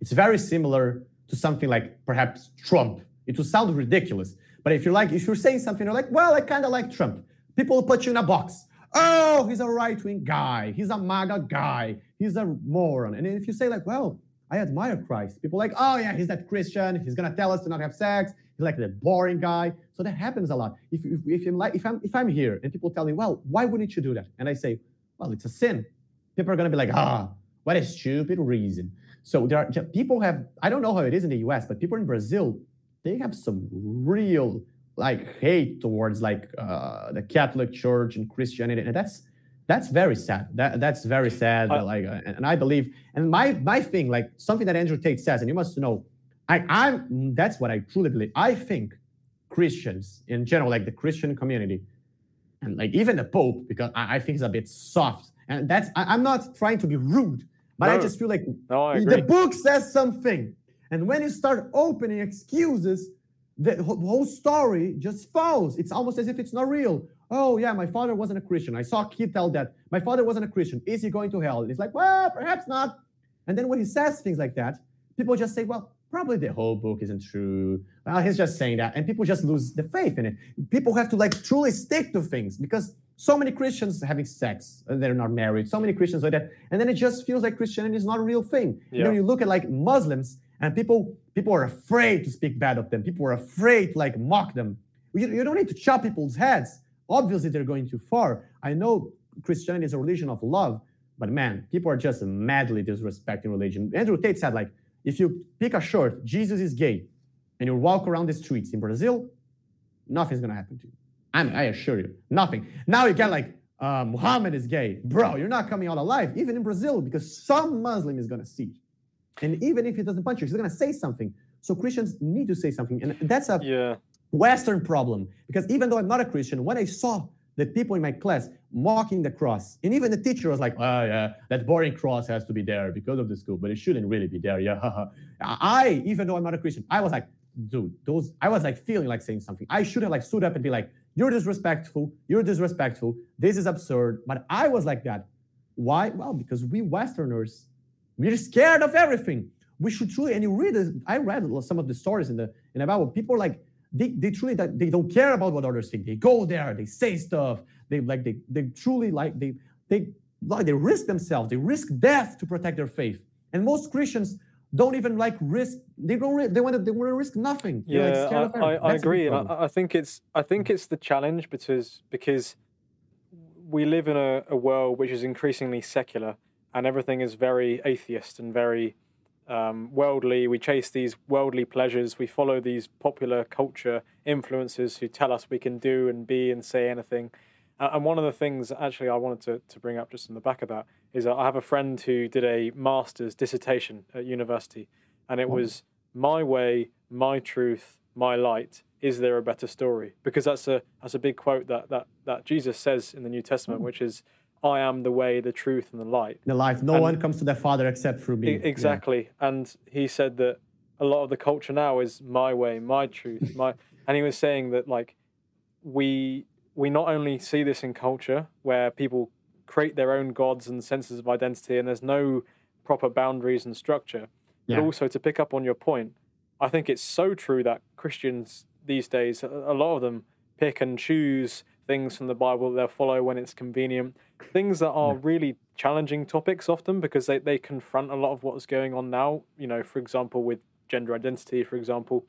It's very similar to something like perhaps Trump. It will sound ridiculous, but if you're like if you're saying something, you're like, well, I kind of like Trump. People put you in a box. Oh, he's a right wing guy. He's a MAGA guy. He's a moron. And if you say, like, well, I admire Christ, people like, oh, yeah, he's that Christian. He's going to tell us to not have sex. He's like the boring guy. So that happens a lot. If, if, if, I'm if, I'm, if I'm here and people tell me, well, why wouldn't you do that? And I say, well, it's a sin. People are going to be like, ah, what a stupid reason. So there are people have, I don't know how it is in the US, but people in Brazil, they have some real like hate towards like uh, the Catholic Church and Christianity, and that's that's very sad. That that's very sad. Uh, like, and I believe, and my my thing, like something that Andrew Tate says, and you must know, I I'm that's what I truly believe. I think Christians in general, like the Christian community, and like even the Pope, because I, I think he's a bit soft, and that's I, am not trying to be rude, but no, I just feel like no, the book says something, and when you start opening excuses the whole story just falls. It's almost as if it's not real. Oh, yeah, my father wasn't a Christian. I saw a kid tell that. My father wasn't a Christian. Is he going to hell? It's like, well, perhaps not. And then when he says things like that, people just say, well, probably the whole book isn't true. Well, he's just saying that. And people just lose the faith in it. People have to like truly stick to things because so many Christians having sex and they're not married, so many Christians like that. And then it just feels like Christianity is not a real thing. Yeah. You know, you look at like Muslims and people people are afraid to speak bad of them. People are afraid to like mock them. You, you don't need to chop people's heads. Obviously, they're going too far. I know Christianity is a religion of love, but man, people are just madly disrespecting religion. Andrew Tate said, like, if you pick a shirt, Jesus is gay, and you walk around the streets in Brazil, nothing's gonna happen to you. I, mean, I assure you, nothing. Now you get like, uh, Muhammad is gay. Bro, you're not coming out alive, even in Brazil, because some Muslim is gonna see. And even if he doesn't punch you, he's going to say something. So Christians need to say something. And that's a yeah. Western problem. Because even though I'm not a Christian, when I saw the people in my class mocking the cross, and even the teacher was like, oh, yeah, that boring cross has to be there because of the school, but it shouldn't really be there. Yeah. I, even though I'm not a Christian, I was like, dude, those I was like feeling like saying something. I should have like stood up and be like, you're disrespectful, you're disrespectful, this is absurd. But I was like that. Why? Well, because we Westerners, we're scared of everything. We should truly, and you read this, I read some of the stories in the in the Bible. People like they, they truly that they don't care about what others think. They go there, they say stuff, they like they they truly like they they like they risk themselves, they risk death to protect their faith. And most Christians don't even like risk. They don't. They want to. They want to risk nothing. They're yeah, like I, I, I agree, and I, I, think it's. I think it's the challenge because because we live in a, a world which is increasingly secular, and everything is very atheist and very um, worldly. We chase these worldly pleasures. We follow these popular culture influences who tell us we can do and be and say anything. And one of the things, actually, I wanted to, to bring up just in the back of that is I have a friend who did a master's dissertation at university, and it was my way, my truth, my light. Is there a better story? Because that's a that's a big quote that that that Jesus says in the New Testament, mm. which is, "I am the way, the truth, and the light." The life. No and one comes to the Father except through me. Exactly. Yeah. And he said that a lot of the culture now is my way, my truth, my. and he was saying that like we we not only see this in culture where people create their own gods and senses of identity and there's no proper boundaries and structure, yeah. but also to pick up on your point, I think it's so true that Christians these days, a lot of them pick and choose things from the Bible that they'll follow when it's convenient. Things that are really challenging topics often because they, they confront a lot of what's going on now. You know, for example, with gender identity, for example.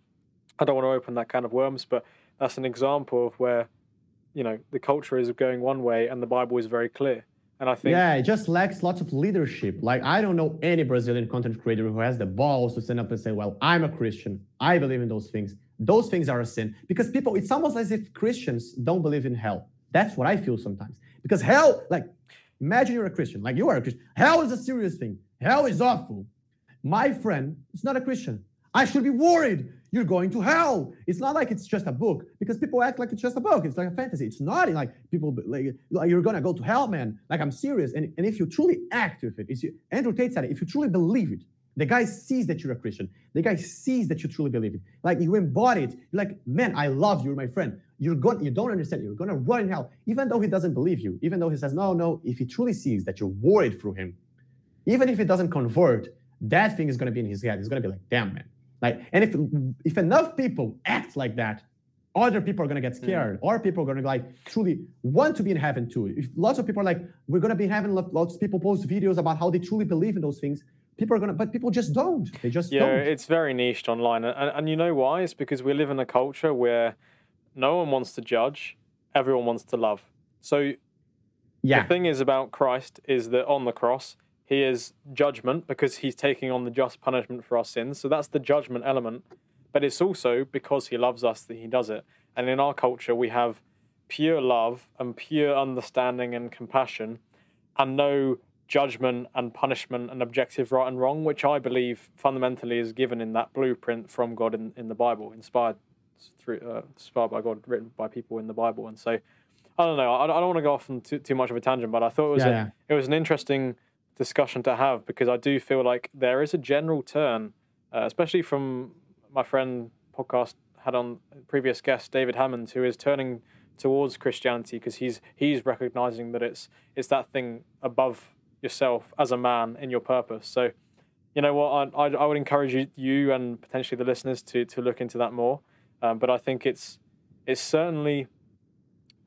I don't want to open that kind of worms, but that's an example of where you know the culture is going one way and the bible is very clear and i think yeah it just lacks lots of leadership like i don't know any brazilian content creator who has the balls to stand up and say well i'm a christian i believe in those things those things are a sin because people it's almost as if christians don't believe in hell that's what i feel sometimes because hell like imagine you're a christian like you are a christian hell is a serious thing hell is awful my friend is not a christian i should be worried you're going to hell. It's not like it's just a book because people act like it's just a book. It's like a fantasy. It's not like people like, like you're gonna go to hell, man. Like I'm serious. And, and if you truly act with it, you, Andrew Tate said it, if you truly believe it, the guy sees that you're a Christian. The guy sees that you truly believe it. Like you embody it. You're like, man, I love you, you're my friend. You're going, you don't understand. You're gonna run in hell, even though he doesn't believe you. Even though he says, no, no. If he truly sees that you're worried through him, even if he doesn't convert, that thing is gonna be in his head. He's gonna be like, damn, man, like, and if if enough people act like that, other people are gonna get scared. Mm. Other people are gonna like truly want to be in heaven too. If lots of people are like, we're gonna be in heaven. Lots of people post videos about how they truly believe in those things. People are gonna, but people just don't. They just yeah. Don't. It's very niched online, and, and you know why? It's because we live in a culture where no one wants to judge, everyone wants to love. So yeah. the thing is about Christ is that on the cross he is judgment because he's taking on the just punishment for our sins. So that's the judgment element. But it's also because he loves us that he does it. And in our culture, we have pure love and pure understanding and compassion and no judgment and punishment and objective right and wrong, which I believe fundamentally is given in that blueprint from God in, in the Bible, inspired through uh, inspired by God, written by people in the Bible. And so I don't know. I, I don't want to go off on too, too much of a tangent, but I thought it was yeah, a, yeah. it was an interesting discussion to have because I do feel like there is a general turn, uh, especially from my friend podcast had on previous guest David Hammond, who is turning towards Christianity because he's he's recognizing that it's it's that thing above yourself as a man in your purpose. So, you know what, I I, I would encourage you, you and potentially the listeners to to look into that more. Um, but I think it's it's certainly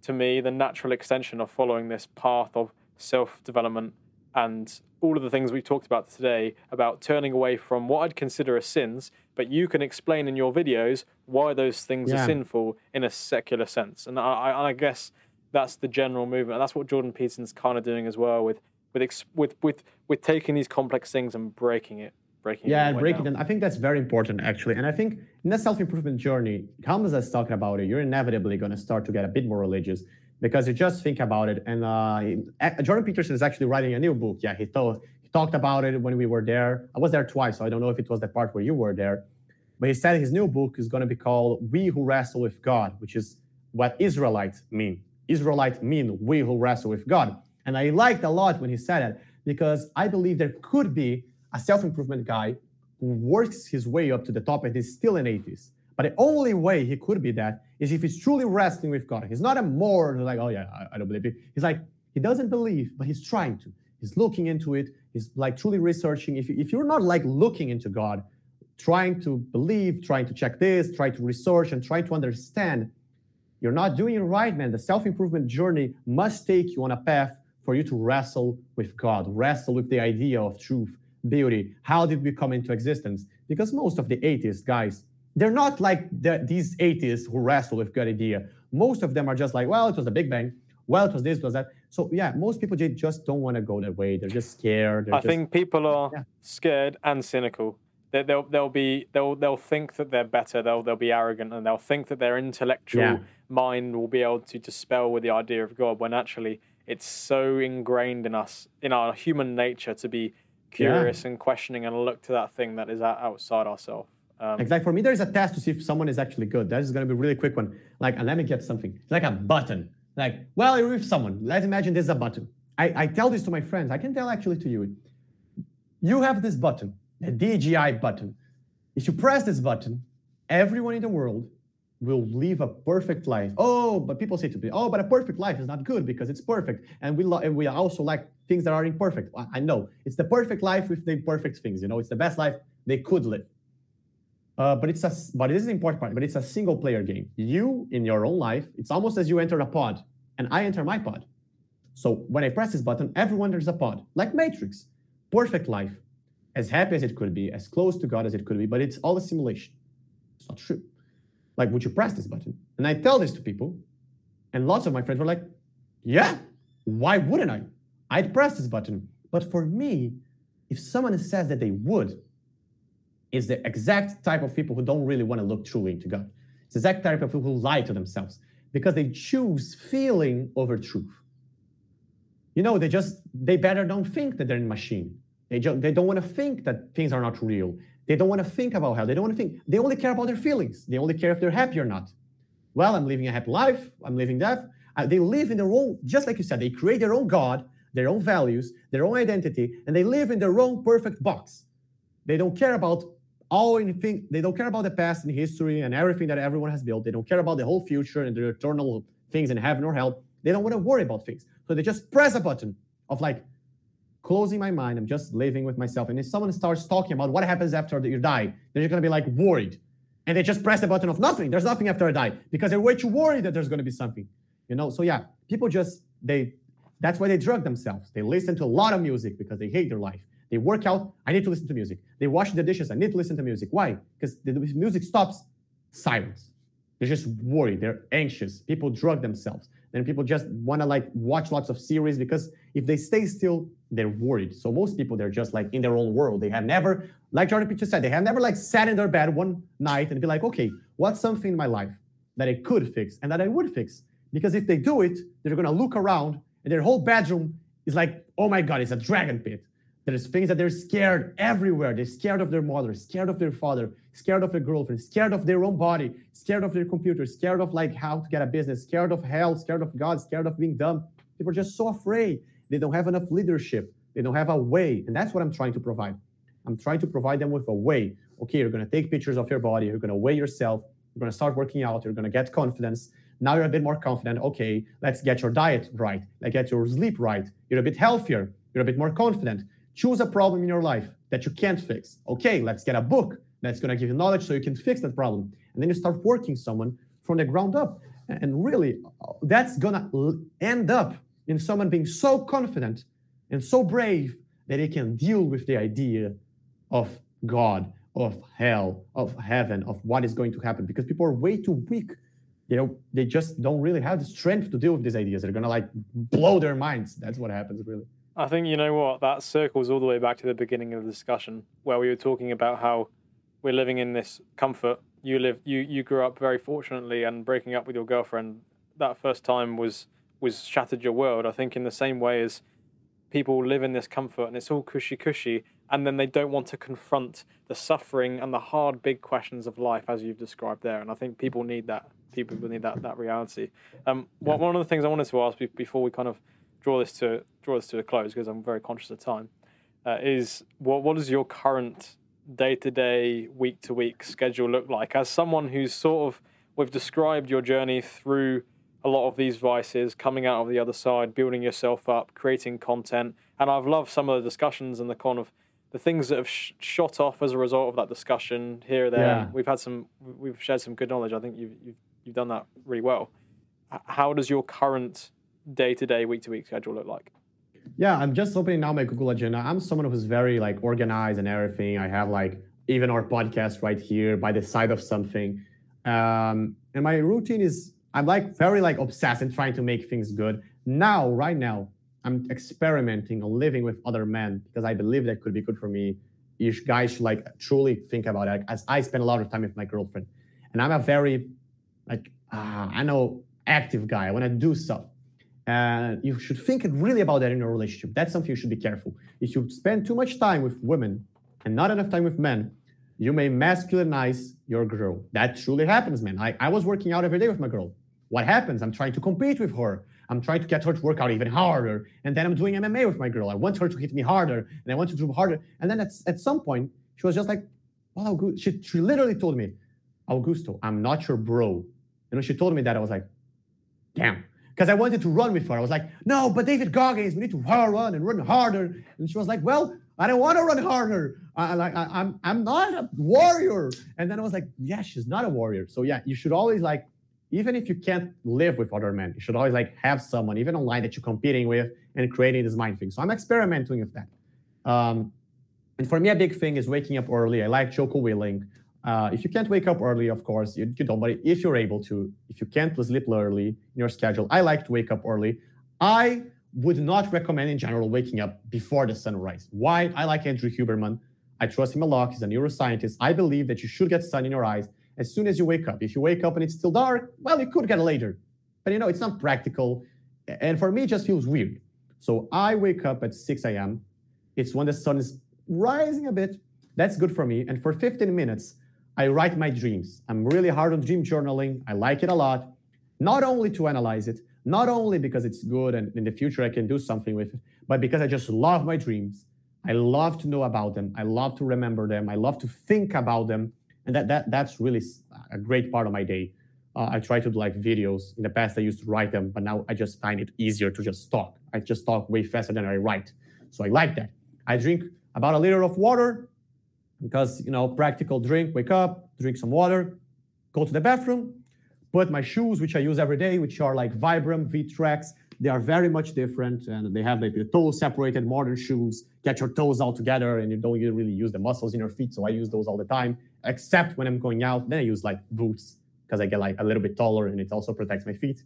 to me the natural extension of following this path of self development and all of the things we've talked about today about turning away from what I'd consider as sins, but you can explain in your videos why those things yeah. are sinful in a secular sense. And I, I, guess that's the general movement. And that's what Jordan Peterson's kind of doing as well with with with with with taking these complex things and breaking it. Breaking yeah, it and breaking them. I think that's very important, actually. And I think in that self improvement journey, Hamza's talking about it, you're inevitably going to start to get a bit more religious because you just think about it. And uh, Jordan Peterson is actually writing a new book. Yeah, he, told, he talked about it when we were there. I was there twice, so I don't know if it was the part where you were there. But he said his new book is going to be called We Who Wrestle with God, which is what Israelites mean. Israelites mean we who wrestle with God. And I liked a lot when he said it because I believe there could be a self improvement guy who works his way up to the top and is still an atheist But the only way he could be that is if he's truly wrestling with God. He's not a more like, oh yeah, I, I don't believe it. He's like, he doesn't believe, but he's trying to. He's looking into it. He's like truly researching. If, you, if you're not like looking into God, trying to believe, trying to check this, trying to research and trying to understand, you're not doing it right, man. The self improvement journey must take you on a path for you to wrestle with God, wrestle with the idea of truth, beauty. How did we come into existence? Because most of the atheists, guys, they're not like the, these atheists who wrestle with God idea. Most of them are just like, well, it was the Big Bang. Well, it was this, it was that. So yeah, most people just don't want to go that way. They're just scared. They're I just, think people are yeah. scared and cynical. They, they'll they'll be they'll they'll think that they're better. They'll they'll be arrogant and they'll think that their intellectual Yeah. mind will be able to dispel with the idea of God. When actually it's so ingrained in us, in our human nature, to be curious and questioning and look to that thing that is outside ourselves. Um, Exactly. For me, there's a test to see if someone is actually good. That is going to be a really quick one. Like, and let me get something. It's like a button. Like, well, you're with someone. Let's imagine there's a button. I, I tell this to my friends. I can tell actually to you. You have this button, the DGI button. If you press this button, everyone in the world will live a perfect life. Oh, but people say to me, oh, but a perfect life is not good because it's perfect. And we, lo- and we also like things that are imperfect. I- I know. It's the perfect life with the imperfect things. You know, it's the best life they could live. Uh, but it's a but it is an important part. But it's a single player game. You in your own life, it's almost as you enter a pod, and I enter my pod. So when I press this button, everyone enters a pod, like Matrix. Perfect life, as happy as it could be, as close to God as it could be, but it's all a simulation. It's not true. Like, would you press this button? And I tell this to people, and lots of my friends were like, "Yeah, why wouldn't I? I'd press this button." But for me, if someone says that they would, is the exact type of people who don't really want to look truly into God. It's the exact type of people who lie to themselves because they choose feeling over truth. You know, they just they better don't think that they're in a machine. They just they don't want to think that things are not real. They don't want to think about hell. They don't want to think. They only care about their feelings. They only care if they're happy or not. Well, I'm living a happy life. I'm living that. Uh, they live in their own, just like you said, they create their own God, their own values, their own identity, and they live in their own perfect box. They don't care about all anything. They don't care about the past and history and everything that everyone has built. They don't care about the whole future and their eternal things in heaven or hell. They don't want to worry about things. So they just press a button of like closing my mind. I'm just living with myself. And if someone starts talking about what happens after you die, then you're gonna be like worried. And they just press the button of nothing. There's nothing after I die because they're way too worried that there's gonna be something. You know, so yeah, people just they that's why they drug themselves. They listen to a lot of music because they hate their life. They work out, I need to listen to music. They wash the dishes, I need to listen to music. Why? Because the music stops, silence. They're just worried, they're anxious. People drug themselves. Then people just want to like watch lots of series because if they stay still, they're worried. So most people they're just like in their own world. They have never, like Jordan Peterson said, they have never like sat in their bed one night and be like, okay, what's something in my life that I could fix and that I would fix? Because if they do it, they're gonna look around and their whole bedroom is like, oh my god, it's a dragon pit. There's things that they're scared everywhere. They're scared of their mother, scared of their father, scared of their girlfriend, scared of their own body, scared of their computer, scared of like how to get a business, scared of hell, scared of God, scared of being dumb. People are just so afraid. They don't have enough leadership. They don't have a way. And that's what I'm trying to provide. I'm trying to provide them with a way. Okay, you're to take pictures of your body. You're to weigh yourself. You're to start working out. You're to get confidence. Now you're a bit more confident. Okay, let's get your diet right. Let's get your sleep right. You're a bit healthier. You're a bit more confident. Choose a problem in your life that you can't fix. Okay, let's get a book that's going to give you knowledge so you can fix that problem. And then you start working someone from the ground up. And really, uh, that's going to end up in someone being so confident and so brave that he can deal with the idea of God, of hell, of heaven, of what is going to happen. Because people are way too weak. You know, they just don't really have the strength to deal with these ideas. They're going to like blow their minds. That's what happens, really. I think you know what that circles all the way back to the beginning of the discussion where we were talking about how we're living in this comfort. You live, you you grew up very fortunately, and breaking up with your girlfriend that first time was was shattered your world. I think in the same way as people live in this comfort and it's all cushy cushy, and then they don't want to confront the suffering and the hard big questions of life as you've described there. And I think people need that. People need that that reality. Um, one one of the things I wanted to ask before we kind of draw this to draw this to a close because I'm very conscious of time. Uh, is what what is your current day to day, week to week schedule look like? As someone who's sort of, we've described your journey through a lot of these vices, coming out of the other side, building yourself up, creating content. And I've loved some of the discussions and the kind of the things that have sh- shot off as a result of that discussion here or there. Yeah. We've had some, we've shared some good knowledge. I think you've, you've, you've done that really well. How does your current day to day, week to week schedule look like? Yeah, I'm just opening now my Google Agenda. I'm someone who's very like organized and everything. I have like even our podcast right here by the side of something. Um, and my routine is I'm like very like obsessed and trying to make things good. Now, right now, I'm experimenting on living with other men because I believe that could be good for me. You guys should like truly think about it. As I spend a lot of time with my girlfriend, and I'm a very like uh, I know active guy. I want to do stuff. And you should think really about that in your relationship. That's something you should be careful. If you spend too much time with women and not enough time with men, you may masculinize your girl. That truly happens, man. I, I was working out every day with my girl. What happens? I'm trying to compete with her. I'm trying to get her to work out even harder. And then I'm doing MMA with my girl. I want her to hit me harder and I want to do harder. And then at, at some point, she was just like, well, she, she literally told me, Augusto, I'm not your bro. And when she told me that, I was like, damn because I wanted to run with her. I was like, no, but David Goggins, we need to run and run harder. And she was like, well, I don't want to run harder. I, like, I, I'm, I'm not a warrior. And then I was like, yeah, she's not a warrior. So yeah, you should always like, even if you can't live with other men, you should always like have someone, even online, that you're competing with and creating this mind thing. So I'm experimenting with that. Um, and for me, a big thing is waking up early. I like Jocko Willink. Uh, if you can't wake up early, of course, you, you, don't. But if you're able to, if you can't sleep early in your schedule, I like to wake up early. I would not recommend in general waking up before the sunrise. Why? I like Andrew Huberman. I trust him a lot. He's a neuroscientist. I believe that you should get sun in your eyes as soon as you wake up. If you wake up and it's still dark, well, you could get later. But you know, it's not practical. And for me, it just feels weird. So I wake up at 6 a.m. It's when the sun is rising a bit. That's good for me. And for 15 minutes, I write my dreams. I'm really hard on dream journaling. I like it a lot, not only to analyze it, not only because it's good and in the future I can do something with it, but because I just love my dreams. I love to know about them. I love to remember them. I love to think about them. And that, that that's really a great part of my day. Uh, I try to do like videos. In the past, I used to write them, but now I just find it easier to just talk. I just talk way faster than I write. So I like that. I drink about a liter of water because you know practical drink wake up drink some water go to the bathroom put my shoes which i use every day which are like vibram v-treks they are very much different and they have like the toes separated modern shoes get your toes all together and you don't really use the muscles in your feet so i use those all the time except when i'm going out then i use like boots because i get like a little bit taller and it also protects my feet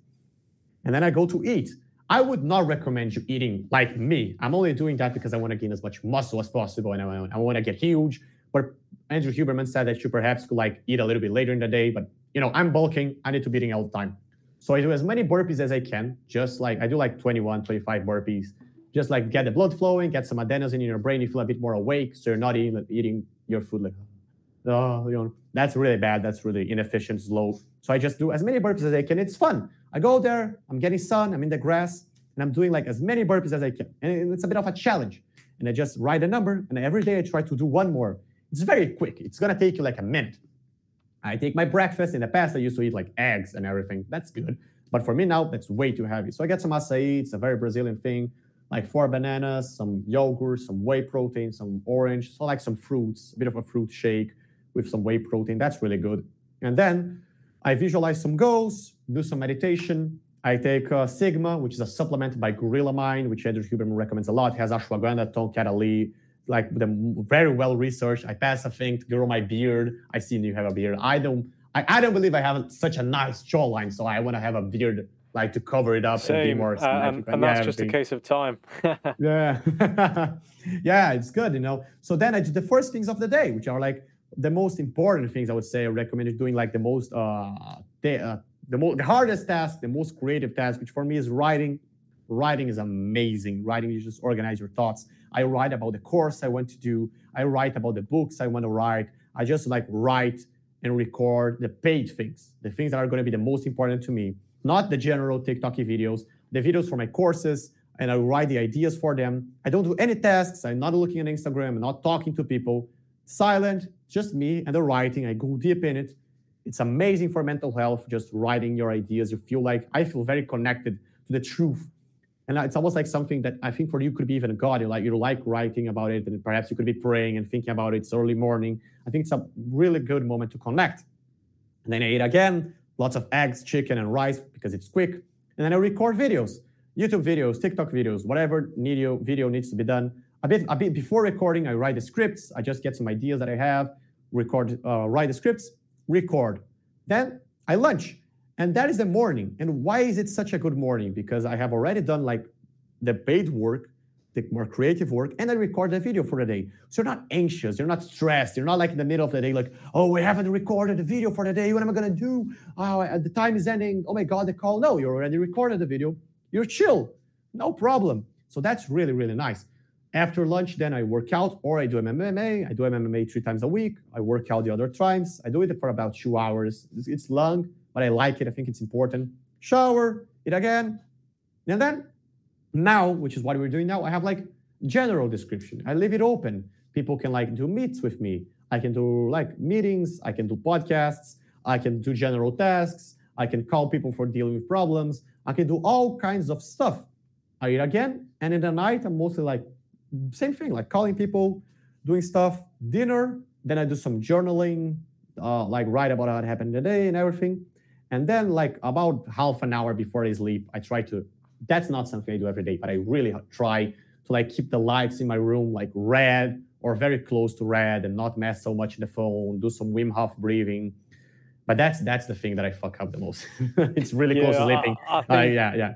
and then i go to eat I would not recommend you eating like me. I'm only doing that because I want to gain as much muscle as possible and I want to get huge. But Andrew Huberman said that you perhaps could like eat a little bit later in the day. But you know, I'm bulking. I need to be eating all the time. So I do as many burpees as I can. Just like I do like 21, 25 burpees. Just like get the blood flowing, get some adenosine in your brain. You feel a bit more awake, so you're not eating eating your food like, oh, you know, that's really bad. That's really inefficient, slow. So I just do as many burpees as I can. It's fun. I go there. I'm getting sun. I'm in the grass, and I'm doing like as many burpees as I can. And it's a bit of a challenge. And I just write a number, and every day I try to do one more it's very quick. It's gonna take you like a minute. I take my breakfast. In the past, I used to eat like eggs and everything. That's good. But for me now, that's way too heavy. So I get some acai. It's a very Brazilian thing, like four bananas, some yogurt, some whey protein, some orange. So like some fruits, a bit of a fruit shake with some whey protein. That's really good. And then I visualize some goals, do some meditation. I take uh, Sigma, which is a supplement by Gorilla Mind, which Andrew Huberman recommends a lot. It has ashwagandha, tongkat ali, like the very well researched. I pass a thing to grow my beard. I see you have a beard. I don't. I, I don't believe I have such a nice jawline, so I want to have a beard like to cover it up Same. and be more uh, and, and that's just a case of time. yeah, yeah, it's good, you know. So then I do the first things of the day, which are like the most important things. I would say I recommend doing like the most uh, the, uh the most the hardest task, the most creative task, which for me is writing. Writing is amazing. Writing, you just organize your thoughts I write about the course I want to do. I write about the books I want to write. I just like write and record the paid things, the things that are going to be the most important to me, not the general TikTok videos, the videos for my courses, and I write the ideas for them. I don't do any tasks. I'm not looking at Instagram. I'm not talking to people. silent, just me and the writing. I go deep in it. It's amazing for mental health, just writing your ideas. You feel like I feel very connected to the truth. And it's almost like something that I think for you could be even God. You like you like writing about it, and perhaps you could be praying and thinking about it. It's early morning. I think it's a really good moment to connect. And then I eat again, lots of eggs, chicken, and rice because it's quick. And then I record videos, YouTube videos, TikTok videos, whatever video video needs to be done. A bit, a bit before recording, I write the scripts. I just get some ideas that I have, record, uh, write the scripts, record. Then I lunch. And that is the morning. And why is it such a good morning? Because I have already done like the paid work, the more creative work, and I record the video for the day. So you're not anxious, you're not stressed, you're not like in the middle of the day, like, oh, we haven't recorded the video for the day. What am I gonna do? Oh, uh, the time is ending. Oh my God, the call. No, you already recorded the video. You're chill, no problem. So that's really, really nice. After lunch, then I work out or I do MMA. I do MMA three times a week. I work out the other times. I do it for about two hours. It's long, but I like it. I think it's important. Shower, it again. And then now, which is what we're doing now, I have like general description. I leave it open. People can like do meets with me. I can do like meetings. I can do podcasts. I can do general tasks. I can call people for dealing with problems. I can do all kinds of stuff. I eat again. And in the night, I'm mostly like same thing, like calling people, doing stuff, dinner. Then I do some journaling, uh, like write about what happened today and everything. And then, like about half an hour before I sleep, I try to. That's not something I do every day, but I really try to like keep the lights in my room like red or very close to red, and not mess so much in the phone. Do some Wim Hof breathing. But that's that's the thing that I fuck up the most. it's really yeah, close to sleeping. I, I think, uh, yeah, yeah.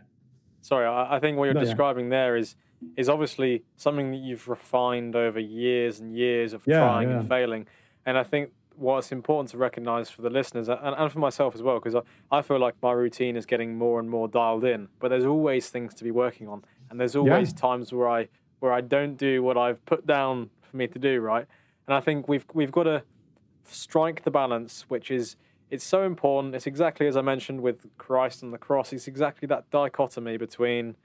Sorry, I, I think what you're no, describing yeah. there is is obviously something that you've refined over years and years of yeah, trying and failing. And I think what's important to recognize for the listeners and, and for myself as well, because I, I feel like my routine is getting more and more dialed in, but there's always things to be working on. And there's always yeah. times where I where I don't do what I've put down for me to do, right? And I think we've we've got to strike the balance, which is it's so important. It's exactly as I mentioned with Christ and the cross. It's exactly that dichotomy between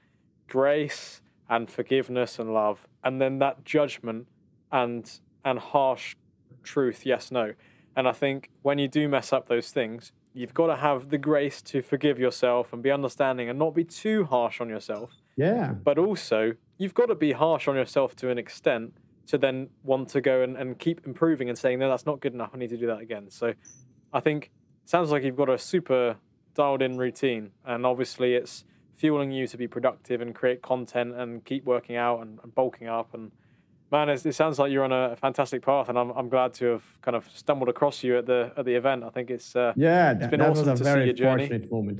grace and forgiveness and love, and then that judgment and and harsh truth, yes, no. And I think when you do mess up those things, you've got to have the grace to forgive yourself and be understanding and not be too harsh on yourself. Yeah. But also, you've got to be harsh on yourself to an extent to then want to go and, and keep improving and saying, no, that's not good enough. I need to do that again. So I think sounds like you've got a super dialed in routine. And obviously, it's fueling you to be productive and create content and keep working out and, and bulking up. And man, it, it, sounds like you're on a fantastic path, and I'm, I'm glad to have kind of stumbled across you at the at the event. I think it's uh, yeah, it's been awesome to very see your journey. moment.